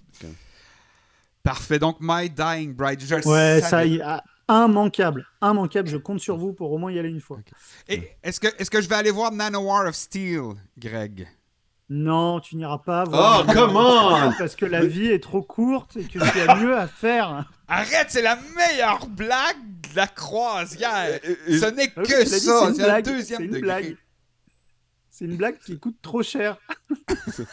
Parfait. Donc, My Dying Bride, je le Ouais, ça, savais. il- ah, immanquable. Immanquable. Je compte sur vous pour au moins y aller une fois. Et Est-ce que, est que je vais aller voir Nanowar of Steel, Greg? Non, tu n'iras pas voir. Oh, come on! Parce que la vie est trop courte et que tu as mieux à faire. Arrête, c'est la meilleure blague de la croisière. Euh, euh, Ce n'est Ah oui, que ça. c'est blague, deuxième c'est une degré. blague. C'est une blague qui coûte trop cher.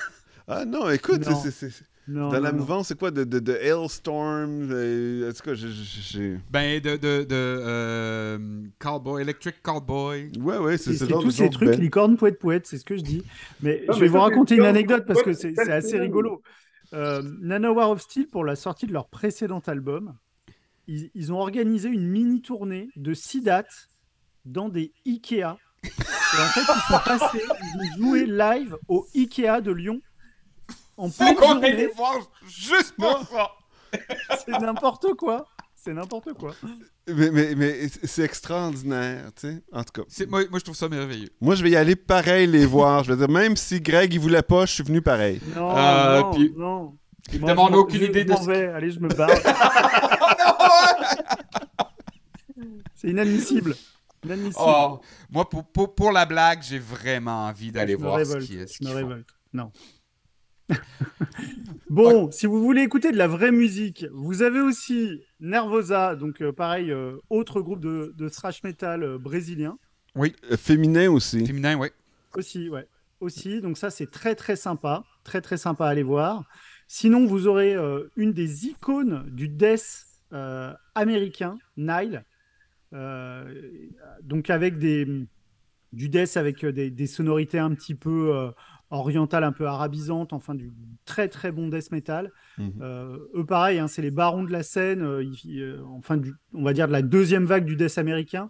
Ah non, écoute, Non. c'est- Non, dans la non, non. mouvance, c'est quoi? De, de, de Hailstorm euh, En tout cas, j'ai- Ben, de, de, de euh, Cowboy, Electric Cowboy. Ouais, ouais, c'est le genre tous ces trucs licorne poète poète, c'est ce que je dis. Mais Non, je mais vais vous raconter une anecdote parce que c'est assez rigolo. Euh, Nanowar of Steel, pour la sortie de leur précédent album, ils, ils ont organisé une mini tournée de six dates dans des Ikea. Et en fait, ils sont passés, ils ont joué live au Ikea de Lyon en pleine qu'on aille les journée. voir juste pour ça. C'est n'importe quoi. C'est n'importe quoi. Mais, mais, mais c'est extraordinaire, tu sais. En tout cas, Moi, moi, je trouve ça merveilleux. moi, je vais y aller pareil les voir. Je veux dire, même si Greg, il voulait pas, je suis venu pareil. Non, Euh, non, puis- non. Il me demande aucune je- idée je de ce vais. Allez, je me barre. C'est inadmissible. Inadmissible. Oh, moi, pour, pour, pour la blague, j'ai vraiment envie d'aller voir révolte. ce qui est. ce révolte. Non. bon, si vous voulez écouter de la vraie musique, vous avez aussi Nervosa, donc euh, pareil, euh, autre groupe de, de thrash metal euh, brésilien. Euh, féminin aussi. Féminin, oui. Aussi, ouais. Aussi, donc ça c'est très très sympa, très très sympa à aller voir. Sinon, vous aurez euh, une des icônes du death euh, américain, Nile, Euh, donc avec des du death avec des, des sonorités un petit peu orientales, un peu arabisantes, enfin du très très bon death metal. Mhm. Euh, eux pareil, hein, c'est les barons de la scène, euh, euh, enfin du, on va dire de la deuxième vague du death américain.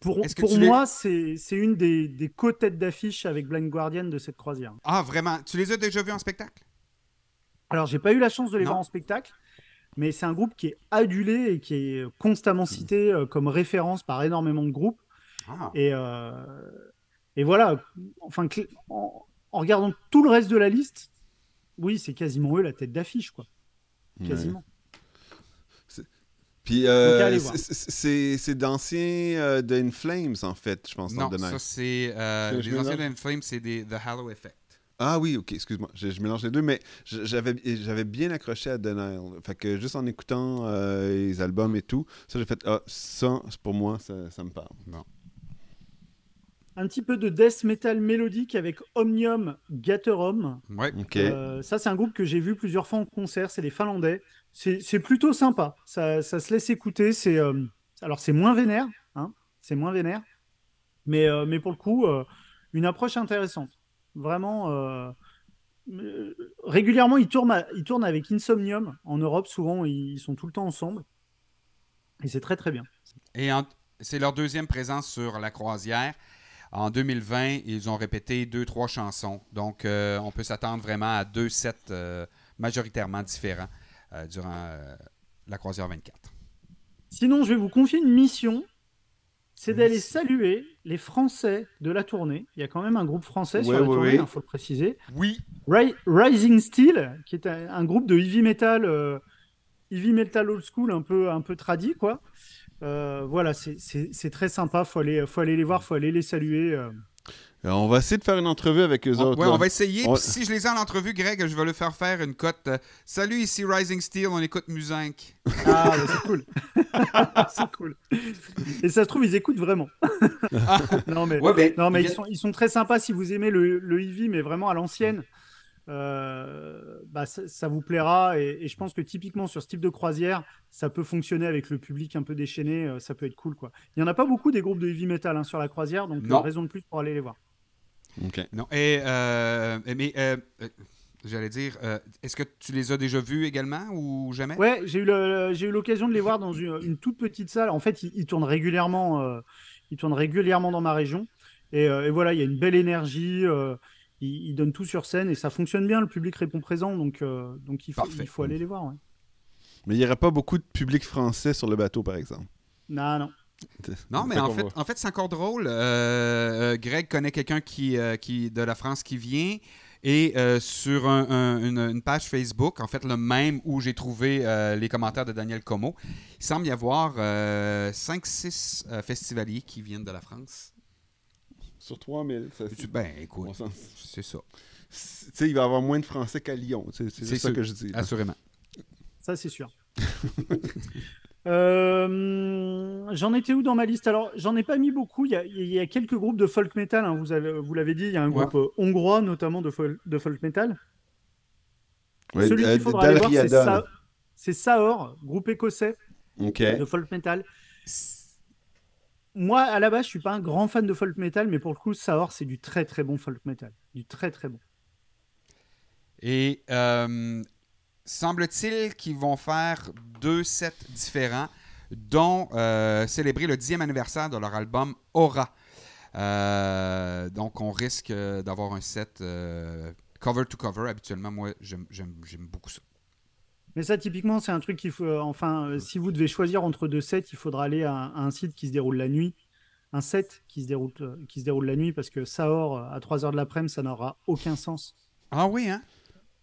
Pour pour tu les- moi, c'est c'est une des, des co-têtes d'affiche avec Blind Guardian de cette croisière. Ah, vraiment? Tu les as déjà vus en spectacle? Alors, j'ai pas eu la chance de les Non. voir en spectacle, mais c'est un groupe qui est adulé et qui est constamment cité euh, comme référence par énormément de groupes. Ah. Et, euh, et voilà, enfin, en, en regardant tout le reste de la liste, oui, c'est quasiment eux la tête d'affiche, quoi. Quasiment. Puis euh, Donc, allez voir. c'est- c'est c'est- c'est d'anciens euh, de In Flames, en fait, je pense, dans Non, The ça Night. c'est. euh, les anciens de Flame, c'est des The Halo Effect. Ah oui, ok, excuse-moi, je, je mélange les deux, mais j'avais j'avais bien accroché à Denial. Fait que juste en écoutant euh, les albums et tout, ça j'ai fait, ah, ça, c'est pour moi, ça, ça me parle. Un petit peu de death metal mélodique avec Omnium Gatherum. Ouais. Ok. Euh, ça, c'est un groupe que j'ai vu plusieurs fois en concert. C'est des Finlandais. C'est plutôt sympa. Ça, ça se laisse écouter. C'est euh, alors c'est moins vénère, hein. C'est moins vénère, mais euh, mais pour le coup, une approche intéressante. Vraiment. régulièrement, ils tournent, à- ils tournent avec Insomnium en Europe. Souvent, ils sont tout le temps ensemble. Et c'est très très bien. Et en- c'est leur deuxième présence sur la croisière. En 2020, ils ont répété deux, trois chansons. Donc, euh, on peut s'attendre vraiment à deux sets euh, majoritairement différents euh, durant euh, la croisière 24. Sinon, je vais vous confier une mission. C'est d'aller saluer les Français de la tournée. Il y a quand même un groupe français sur la ouais, tournée, ouais. il faut le préciser. Oui. Ri- Rising Steel, qui est un, un groupe de heavy metal, euh, heavy metal old school, un peu, un peu tradi, quoi. Euh, voilà, c'est- très sympa. Faut aller, faut aller les voir, faut aller les saluer. euh. Alors, on va essayer de faire une entrevue avec eux On, autres. là. on va essayer. On- si je les ai en entrevue, Greg, je vais le faire faire une cote. euh, Salut, ici Rising Steel, on écoute Musinque. Ah, ouais, c'est cool. c'est cool. Et ça se trouve, ils écoutent vraiment. non, mais, Ouais, ben, non, mais ils, sont, ils sont très sympas si vous aimez le, le heavy, mais vraiment à l'ancienne. Euh, bah, ça, ça vous plaira et, et je pense que typiquement sur ce type de croisière, ça peut fonctionner avec le public un peu déchaîné, euh, ça peut être cool quoi. Il y en a pas beaucoup des groupes de heavy metal hein, sur la croisière, donc euh, raison de plus pour aller les voir. Ok. Non. Et, mais, j'allais dire, est-ce que tu les as déjà vus également ou jamais? Ouais, j'ai eu l'occasion de les voir dans une, une toute petite salle. En fait, ils, ils tournent régulièrement, ils tournent régulièrement dans ma région. Et, et voilà, il y a une belle énergie. Euh, ils, ils donnent tout sur scène et ça fonctionne bien. Le public répond présent, donc euh, donc il faut, Parfait. il faut aller les voir. ouais. Mais il n'y aurait pas beaucoup de public français sur le bateau, par exemple? Non, non. Non, mais en fait, va- en fait c'est encore drôle. Euh, euh, Greg connaît quelqu'un qui, euh, qui de la France qui vient. Et euh, sur un- un- une, une page Facebook, en fait, le même où j'ai trouvé euh, les commentaires de Daniel Como, il semble y avoir 5-6 festivaliers qui viennent de la France. Sur 3000. ça, Ben, écoute, c'est ça, tu sais, il va y avoir moins de Français qu'à Lyon. C'est ça sûr. que je dis. là. assurément. Ça, c'est sûr. Euh, j'en étais où dans ma liste? Alors, j'en ai pas mis beaucoup. Il y a, il y a quelques groupes de folk metal. hein, vous avez, vous l'avez dit. Il y a un Ouais. groupe euh, hongrois, notamment de, fol- de folk metal. Ouais, Celui euh, qu'il faudra aller voir, c'est Saor, groupe écossais de folk metal. Moi, à la base, je suis pas un grand fan de folk metal, mais pour le coup, Saor, c'est du très très bon folk metal. Du très très bon. Et euh, semble-t-il qu'ils vont faire deux sets différents, dont euh, célébrer le 10e anniversaire de leur album Aura. Euh, donc, on risque d'avoir un set cover to cover. Habituellement, moi, j'aime beaucoup ça. Mais ça, typiquement, c'est un truc qu'il faut. euh, Enfin, euh, si vous devez choisir entre deux sets, il faudra aller à, un- à un site qui se déroule la nuit. Un set qui se déroule, euh, qui se déroule la nuit, parce que Saor, euh, à 3h de l'après-midi, ça n'aura aucun sens. Ah oui, hein?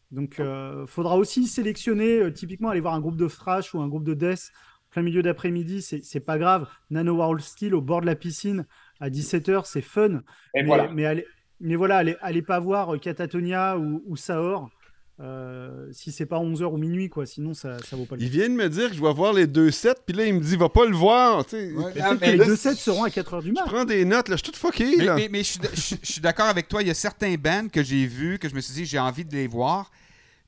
Donc, il faudra aussi sélectionner, euh, typiquement, aller voir un groupe de thrash ou un groupe de death plein milieu d'après-midi, c'est pas grave. Nano World Steel au bord de la piscine à 17h, c'est fun. Et mais, voilà. mais, allez, mais voilà, allez, allez pas voir euh, Catatonia ou, ou Saor euh, si c'est pas 11h ou minuit, quoi. Sinon, ça, ça vaut pas le Il coup. vient de me dire que je vais voir les deux sets, puis là, il me dit, va pas le voir. Ouais. Ah, que les là, deux sets seront à 4h du Je mat. prends des notes, là, je suis tout fucké, Mais, là. mais- mais je suis je je d'accord avec toi. Il y a certains bands que j'ai vus que je me suis dit, j'ai envie de les voir,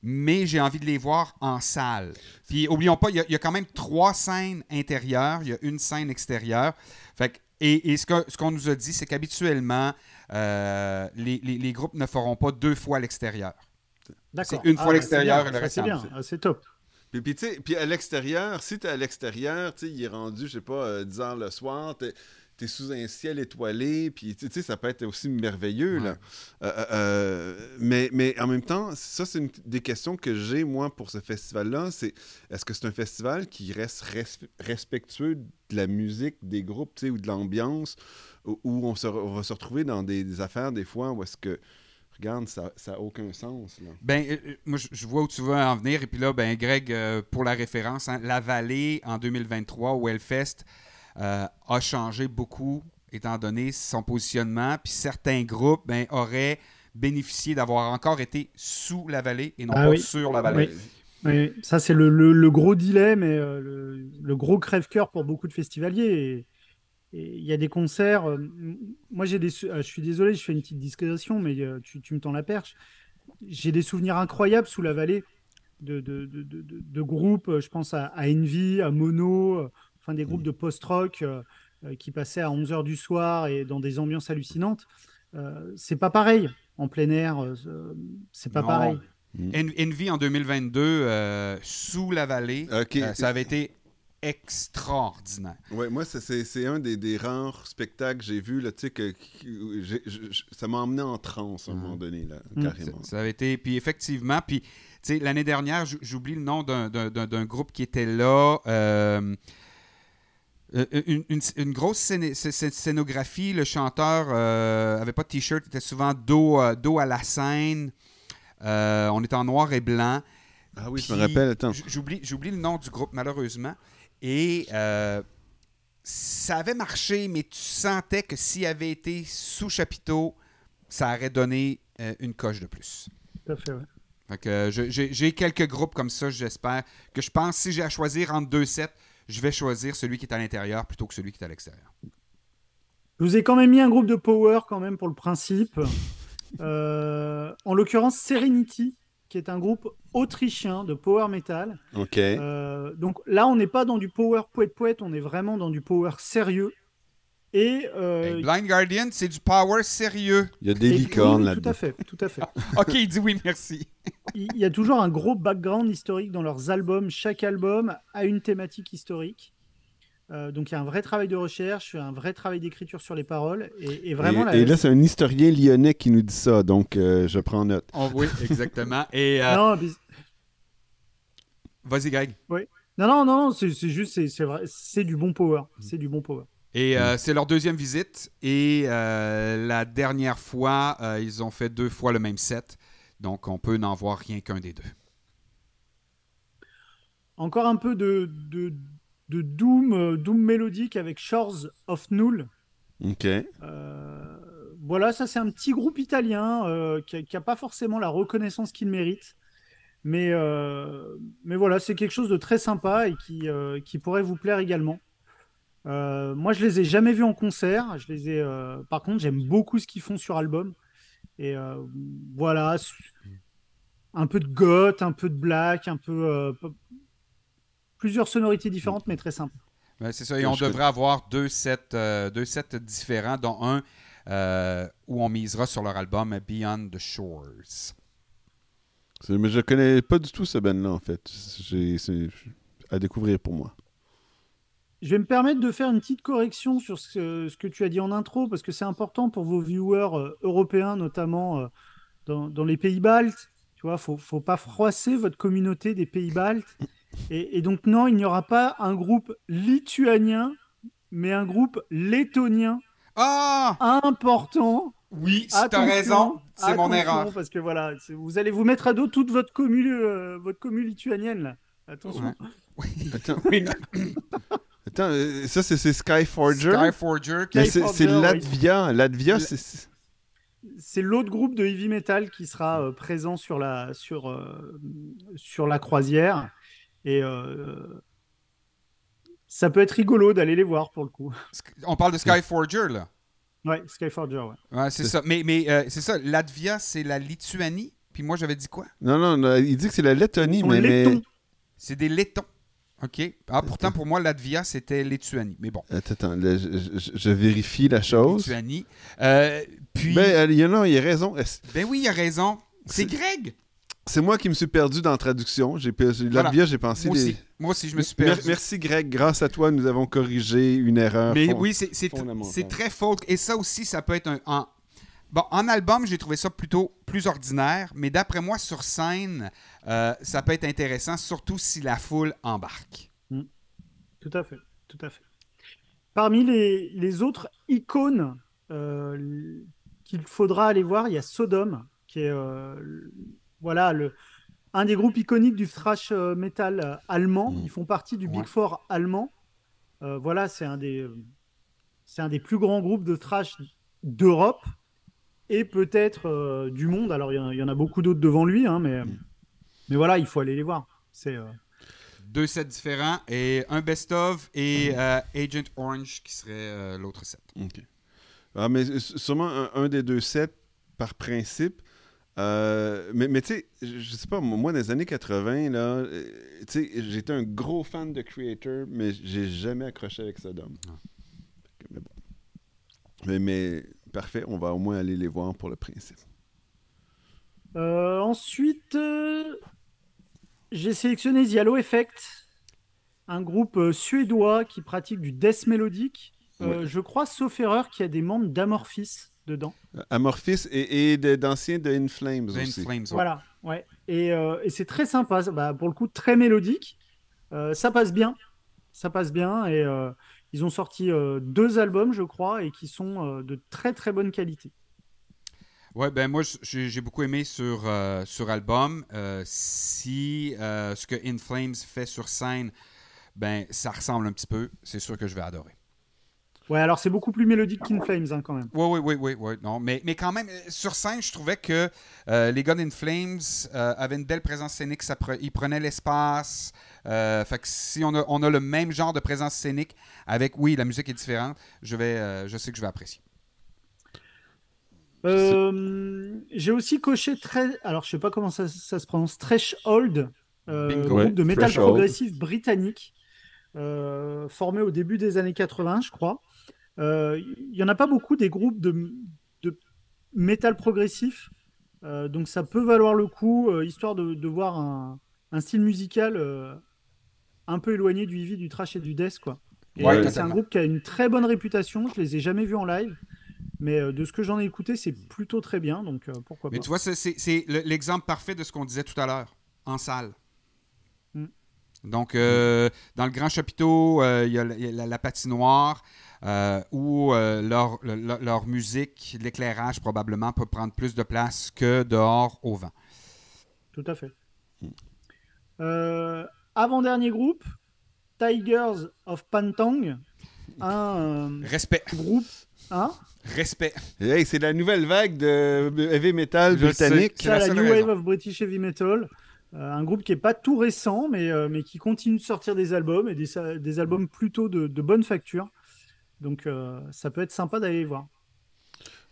mais j'ai envie de les voir en salle. Puis, oublions pas, il y a, il y a quand même trois scènes intérieures, il y a une scène extérieure. Fait que- et, et ce que- ce qu'on nous a dit, c'est qu'habituellement, euh, les, les- les groupes ne feront pas deux fois l'extérieur. D'accord. c'est une fois bah, l'extérieur c'est et le bien, reste C'est en bien, Ah, c'est top. Puis, puis, tu sais, puis à l'extérieur, si t'es à l'extérieur, tu sais, il est rendu, je sais pas, euh, 10 heures le soir, t'es es sous un ciel étoilé, puis tu sais, ça peut être aussi merveilleux, là. Euh, euh, euh, mais, mais en même temps, ça, c'est une des questions que j'ai, moi, pour ce festival-là, c'est est-ce que c'est un festival qui reste res- respectueux de la musique des groupes, tu sais, ou de l'ambiance, où, où on, se re- on va se retrouver dans des, des affaires, des fois, où est-ce que, regarde, ça n'a aucun sens, là. Ben, euh, euh, moi, je- vois où tu veux en venir. Et puis là, ben, Greg, euh, pour la référence, hein, La Vallée en 2023 au Hellfest euh, a changé beaucoup, étant donné son positionnement. Puis certains groupes ben, auraient bénéficié d'avoir encore été sous la vallée et non Ah pas oui. sur la vallée. Oui. Oui, ça c'est le, le- le gros dilemme et euh, le, le gros crève-cœur pour beaucoup de festivaliers. Et il y a des concerts. euh, moi, j'ai des. sou- euh, je suis désolé, je fais une petite discrétion, mais euh, tu, tu me tends la perche. J'ai des souvenirs incroyables sous la vallée de, de, de, de- de- de groupes. Je pense à, à Envy, à Mono, euh, enfin des groupes de post-rock euh, euh, qui passaient à 11h du soir et dans des ambiances hallucinantes. Euh, c'est pas pareil en plein air. euh, c'est pas Non. pareil. En- Envy en 2022, euh, sous la vallée, OK. euh, ça avait été extraordinaire. Ouais, moi, c'est un des, des rares spectacles que j'ai vu, là, tu sais, que, ça m'a emmené en transe à un moment donné, là, Mhm. carrément. Ça avait été. Puis effectivement, puis tu sais, l'année dernière, j'oublie le nom d'un- groupe qui était là. euh, euh, une, une- une grosse scénographie. Le chanteur euh, avait pas de t-shirt, était souvent dos, euh, dos à la scène. Euh, on était en noir et blanc. Ah oui, je me rappelle, attends. j'oublie le nom du groupe, malheureusement. Et euh, ça avait marché, mais tu sentais que s'il avait été sous chapiteau, ça aurait donné euh, une coche de plus. Tout à fait, ouais. Fait que, euh, j'ai j'ai quelques groupes comme ça, j'espère. Que je pense, si j'ai à choisir entre deux sets, je vais choisir celui qui est à l'intérieur plutôt que celui qui est à l'extérieur. Je vous ai quand même mis un groupe de power quand même pour le principe. Euh, en l'occurrence Serenity, qui est un groupe autrichien de power metal. OK. Euh, donc là, on n'est pas dans du power poète poète, on est vraiment dans du power sérieux. Et, euh, Hey, Blind Guardian, c'est du power sérieux. Il y a des licornes là-dedans. Tout à fait, tout à fait. Ok, il dit oui, merci. Il il y a toujours un gros background historique dans leurs albums. Chaque album a une thématique historique. Euh, donc il y a un vrai travail de recherche, un vrai travail d'écriture sur les paroles. Et, et vraiment, et, et là, c'est un historien lyonnais qui nous dit ça, donc euh, je prends note. Oh, oui, exactement. Et euh, non, mais- vas-y, Greg. non, non, non, c'est c'est juste, c'est- c'est vrai, c'est du bon power. C'est du bon power. Et euh, c'est leur deuxième visite. Et euh, la dernière fois, euh, ils ont fait deux fois le même set. Donc, on peut n'en voir rien qu'un des deux. Encore un peu de, de, de doom, euh, doom mélodique avec Shores of Null. OK. Euh, voilà, ça c'est un petit groupe italien euh, qui n'a pas forcément la reconnaissance qu'il mérite. Mais, mais voilà, c'est quelque chose de très sympa et qui, qui pourrait vous plaire également. Euh, moi, je les ai jamais vus en concert. Je les ai, euh, par contre, j'aime beaucoup ce qu'ils font sur album. Et euh, voilà, un peu de goth, un peu de black, un peu plusieurs sonorités différentes, mais très simples. Ouais, c'est ça. Et on je devrait avoir deux sets, euh, deux sets différents, dont un euh, où on misera sur leur album Beyond the Shores. Mais je connais pas du tout ce band-là, en fait. J'ai- C'est à découvrir pour moi. Je vais me permettre de faire une petite correction sur ce, ce que tu as dit en intro, parce que c'est important pour vos viewers euh, européens, notamment euh, dans, dans les pays baltes. Tu vois, faut, faut pas froisser votre communauté des pays baltes. Et, et donc, non, il n'y aura pas un groupe lituanien, mais un groupe lettonien Ah! important. Oui, t'as Attention, raison. C'est mon attention, erreur. Parce que voilà, vous allez vous mettre à dos toute votre commu, euh, votre commu lituanienne, là. Attention. Ouais. Attends, Oui, attends euh, ça, c'est Skyforger? Skyforger. c'est c'est oui. Latvia. Latvia, La- c'est- c'est... c'est l'autre groupe de heavy metal qui sera euh, présent sur la, sur, euh, sur la croisière. Et euh, ça peut être rigolo d'aller les voir pour le coup. On parle de Skyforger, là. Ouais, Skyforger, ouais. Ouais, c'est ça. Mais, mais euh, c'est ça. Latvia, c'est la Lituanie? Puis moi, j'avais dit quoi? Non, non, non, il dit que c'est la Lettonie, mais... C'est des Lettons. OK. Ah, pourtant, pour moi, Latvia, c'était Lituanie. Mais bon. Attends, attends, je, je- je vérifie la chose. Lituanie. Euh, puis. Ben, euh, il y en a, il a raison. Ben oui, il a raison. C'est- Greg. C'est moi qui me suis perdu dans la traduction. J'ai, Voilà. J'ai pensé Moi aussi, moi aussi, je me suis perdu. Merci Greg, grâce à toi, nous avons corrigé une erreur. Mais fond- oui, c'est très folk. Et ça aussi, ça peut être un. En, bon, en album, j'ai trouvé ça plutôt plus ordinaire, mais d'après moi, sur scène, euh, ça peut être intéressant, surtout si la foule embarque. Tout à fait, tout à fait. Parmi les, les autres icônes euh, qu'il faudra aller voir, il y a Sodom, qui est euh, voilà, le, un des groupes iconiques du thrash euh, metal euh, allemand. Mm. Ils font partie du Big. Four allemand. Euh, voilà, c'est un, des, c'est un des plus grands groupes de thrash d'Europe et peut-être euh, du monde. Alors, il y en a- il y, en a beaucoup d'autres devant lui, hein, mais, mais voilà, il faut aller les voir. C'est. euh, Deux sets différents et un best-of et euh, Agent Orange qui serait euh, l'autre set. OK. Ah, mais sûrement un, un des deux sets par principe. Euh, mais mais tu sais, je sais pas, moi, dans les années 80, là, euh, tu sais, j'étais un gros fan de Creator, mais j'ai jamais accroché avec Sodom. Ah. Mais bon. Mais, mais parfait, on va au moins aller les voir pour le principe. Euh, ensuite, euh, j'ai sélectionné The Halo Effect, un groupe euh, suédois qui pratique du death mélodique. Euh, Ouais. Je crois, sauf erreur, qu'il y a des membres d'Amorphis dedans. Euh, Amorphis et, d'anciens de In Flames The In aussi. Flames, ouais. Voilà, ouais. Et, euh, et c'est très sympa, bah, pour le coup, très mélodique. Euh, ça passe bien, ça passe bien. Et euh, ils ont sorti euh, deux albums, je crois, et qui sont euh, de très très bonne qualité. Ouais, ben moi, j'ai j'ai beaucoup aimé sur, euh, sur album. Euh, si euh, ce que In Flames fait sur scène, ben ça ressemble un petit peu, c'est sûr que je vais adorer. Ouais, alors c'est beaucoup plus mélodique qu'In Flames, hein, quand même. Oui, oui, oui, oui, oui. Non, mais, mais quand même, euh, sur scène, je trouvais que euh, les gars d'In Flames euh, avaient une belle présence scénique. Ça pre- ils prenaient l'espace. Euh, fait que si on a, on a le même genre de présence scénique, avec, oui, la musique est différente, je, vais, euh, je sais que je vais apprécier. Euh, j'ai aussi coché très. Alors, je sais pas comment ça, ça se prononce. Threshold, euh, Bingo. groupe Ouais, de métal Threshold. progressif britannique, euh, formé au début des années 80, je crois. Euh, Il y en a pas beaucoup des groupes de, de métal progressif, euh, donc ça peut valoir le coup, euh, histoire de, de voir un, un style musical un peu éloigné du heavy, du trash et du death, quoi. Ouais, c'est un groupe qui a une très bonne réputation. Je les ai jamais vus en live. Mais de ce que j'en ai écouté, c'est plutôt très bien, donc euh, pourquoi Mais pas. tu vois, c'est- c'est c'est le- l'exemple parfait de ce qu'on disait tout à l'heure, en salle. Mm. Donc, euh, dans le grand chapiteau, euh, il y a, la patinoire euh, où euh, leur, le- le- leur musique, l'éclairage probablement peut prendre plus de place que dehors au vent. Tout à fait. Euh, Avant-dernier groupe, Tigers of Pantang, un euh, Respect, groupe. Hein? Respect. Hey, c'est la nouvelle vague de heavy metal Je britannique. C'est ça, la la New raison. Wave of British Heavy Metal. Euh, un groupe qui est pas tout récent, mais, euh, mais qui continue de sortir des albums et des, des albums plutôt de, de bonne facture. Donc euh, ça peut être sympa d'aller les voir.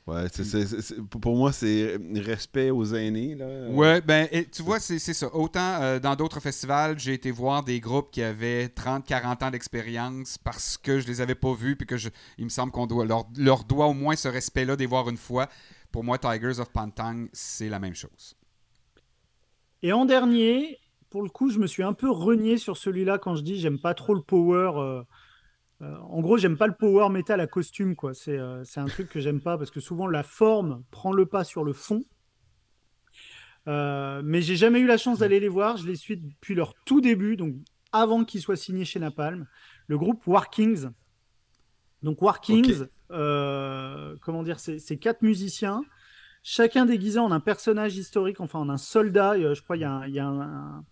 Ouais, c'est- c'est- c'est- c'est- pour pour moi, c'est respect aux aînés. Là. Ouais, ben, et tu vois, c'est c'est ça. Autant euh, dans d'autres festivals, j'ai été voir des groupes qui avaient 30, 40 ans d'expérience parce que je les avais pas vus, puis que je, il me semble qu'on doit leur, leur doit au moins ce respect-là de les voir une fois. Pour moi, Tigers of Pantang, c'est la même chose. Et en dernier, pour le coup, je me suis un peu renié sur celui-là quand je dis j'aime pas trop le power. euh, euh, en gros, j'aime pas le power metal à costume, quoi. C'est euh, c'est un truc que j'aime pas parce que souvent la forme prend le pas sur le fond. Euh, mais j'ai jamais eu la chance d'aller les voir. Je les suis depuis leur tout début, donc avant qu'ils soient signés chez Napalm. Le groupe Warkings. Donc Warkings, euh, comment dire, c'est quatre musiciens chacun déguisé en un personnage historique, enfin en un soldat. Je crois qu'il y a, un, il y a un,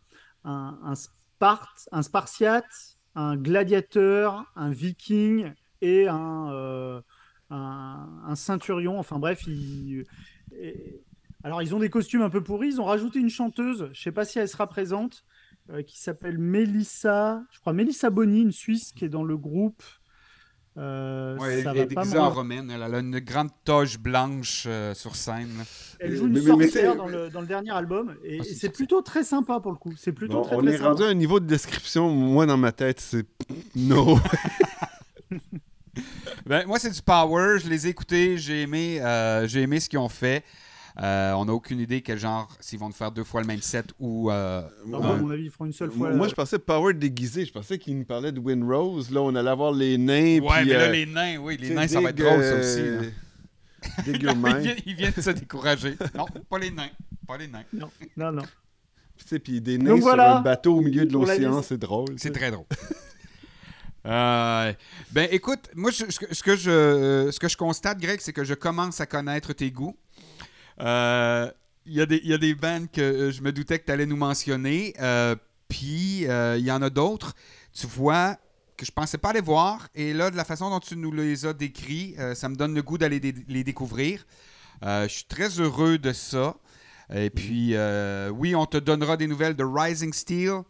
un- un Sparte, un Spartiate, un gladiateur, un viking et un, euh, un, ceinturion. Enfin bref, ils- alors ils ont des costumes un peu pourris. Ils ont rajouté une chanteuse, je sais pas si elle sera présente, euh, qui s'appelle Mélissa, je crois Mélissa Boni, une Suisse qui est dans le groupe. Euh, Ouais, ça elle va est pas déguisée me- en romaine. Elle a une grande toge blanche euh, sur scène. là. Elle joue une Mais- mais- mais sorcière c'est- dans le, dans le dernier album et, Ah, c'est plutôt très sympa pour le coup. C'est plutôt Bon, très, on très est sympa. rendu à un niveau de description, moi, dans ma tête, c'est no. Ben, moi, c'est du power. Je les ai écoutés. J'ai aimé, euh, j'ai aimé ce qu'ils ont fait. Euh, on n'a aucune idée quel genre, s'ils vont nous faire deux fois le même set ou. euh, Non. À mon avis, ils feront une seule fois. Moi, euh, je pensais Power déguisé. Je pensais qu'il nous parlait de Windrose. Là, on allait avoir les nains. Ouais, puis, mais là, euh, les nains, oui, les nains, ça va être drôle, ça aussi. là. Ils, viennent, ils viennent de se décourager. Non, pas les nains. Pas les nains. Non, non, non. Puis, tu sais, puis des nains Donc sur voilà, un bateau au milieu de l'océan, c'est drôle. C'est très drôle. Euh, ben écoute, moi je- ce que je ce que je constate, Greg, c'est que je commence à connaître tes goûts. Euh, Il y, a des- il y a des bands que euh, je me doutais que tu allais nous mentionner. euh, Puis euh, il y en a d'autres, tu vois, que je pensais pas aller voir. Et là, de la façon dont tu nous les as décrits, euh, ça me donne le goût d'aller dé- les découvrir. Euh, je suis très heureux de ça. Et puis, euh, oui, on te donnera des nouvelles de Rising Steel,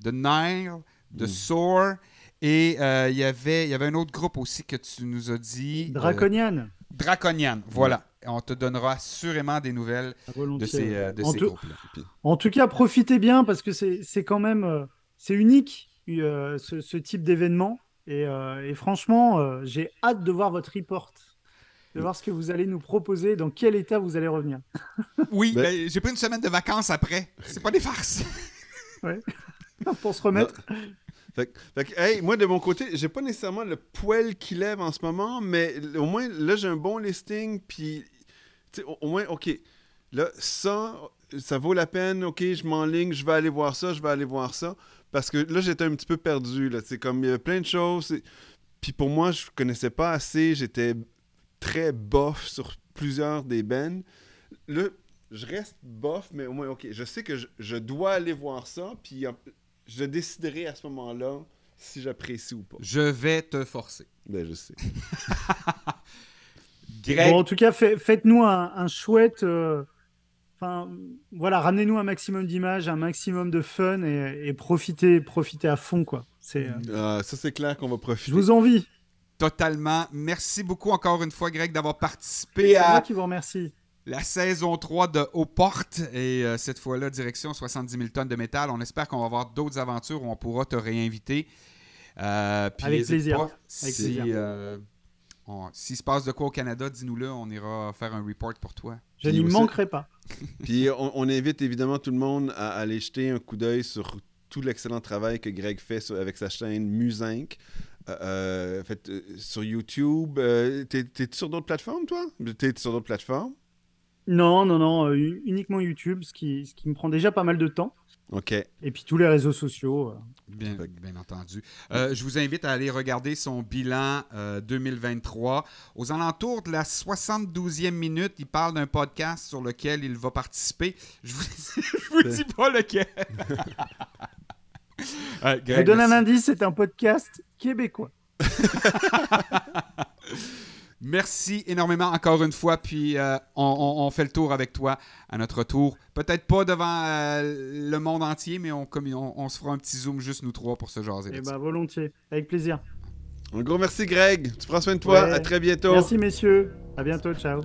de Nile, de Mm. Soar. Et euh, il y avait- il y avait un autre groupe aussi que tu nous as dit. euh, Draconian, Draconian, voilà. On te donnera assurément des nouvelles de ces, euh, de En ces tout- groupes-là. En tout cas, profitez bien parce que c'est c'est quand même euh, c'est unique euh, ce, ce type d'événement. Et, euh, et franchement, euh, j'ai hâte de voir votre report, de voir ce que vous allez nous proposer, dans quel état vous allez revenir. Oui, Ben- ben, j'ai pris une semaine de vacances après. C'est pas des farces. Pour se remettre. Hey, moi, de mon côté, j'ai pas nécessairement le poil qui lève en ce moment, mais au moins, là, j'ai un bon listing, puis, au, moins, OK, là, ça, ça vaut la peine, OK, je m'enligne, je vais aller voir ça, je vais aller voir ça, parce que là, j'étais un petit peu perdu, c'est comme, il y a plein de choses, puis pour moi, je connaissais pas assez, j'étais très bof sur plusieurs des bands. Là, je reste bof, mais au moins, OK, je sais que je, je dois aller voir ça, puis je déciderai à ce moment-là si j'apprécie ou pas. Je vais te forcer. Ben, je sais. Greg, Bon, en tout cas, fait- faites-nous un, un chouette. euh, Enfin, voilà, ramenez-nous un maximum d'images, un maximum de fun et, et profitez, profitez à fond, quoi. C'est, euh, Ah, ça, c'est clair qu'on va profiter. je vous envie. totalement. Merci beaucoup encore une fois, Greg, d'avoir participé C'est moi à qui vous remercie. La saison 3 de Aux Portes. Et euh, cette fois-là, direction 70 000 tonnes de métal. On espère qu'on va avoir d'autres aventures où on pourra te réinviter. Euh, puis Avec plaisir. pas, Avec si, plaisir. euh, on- S'il se passe de quoi au Canada, dis-nous-le. On ira faire un report pour toi. Je n'y manquerai pas. Puis on, on invite évidemment tout le monde à aller jeter un coup d'œil sur tout l'excellent travail que Greg fait sur- avec sa chaîne Musinc. Euh, euh, fait, euh, sur YouTube. euh, t'es, t'es sur d'autres plateformes, toi? T'es sur d'autres plateformes? Non, non, non, euh, uniquement YouTube, ce qui, ce qui me prend déjà pas mal de temps. OK. Et puis tous les réseaux sociaux. euh. Bien, entendu. Euh, je vous invite à aller regarder son bilan euh, 2023. Aux alentours de la 72e minute, il parle d'un podcast sur lequel il va participer. Je vous, je vous dis pas lequel. Euh, Je Greg, vous donne un indice, c'est un podcast québécois. Merci énormément encore une fois. Puis euh, on, on- on fait le tour avec toi à notre tour. Peut-être pas devant euh, le monde entier, mais on, comme, on, on se fera un petit zoom juste nous trois pour se jaser. Eh ben, volontiers, avec plaisir. Un gros merci, Greg. Tu prends soin de toi. Ouais. À très bientôt. Merci, messieurs. À bientôt, ciao.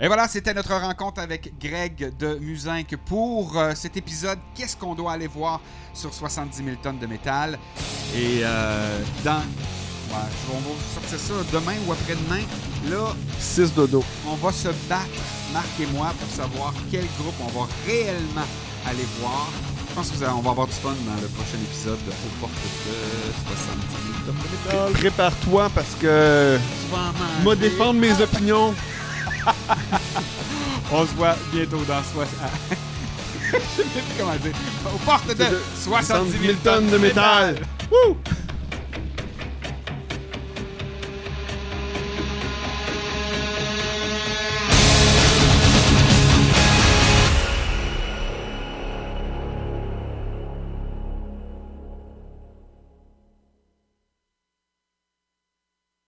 Et voilà, c'était notre rencontre avec Greg de Musinc pour euh, cet épisode. Qu'est-ce qu'on doit aller voir sur 70 000 tonnes de métal? Et euh, dans. Ouais, on va sortir ça demain ou après-demain. Là, 6 dodo. on va se battre, Marc et moi, pour savoir quel groupe on va réellement aller voir. Je pense qu'on va avoir du fun dans le prochain épisode de Aux portes de 70 000 tonnes de métal. Prépare-toi parce que. Tu vas défendre mes opinions. On se voit bientôt dans 60. Je sais plus comment dire. Aux portes de 70 000 tonnes de métal. Wouh!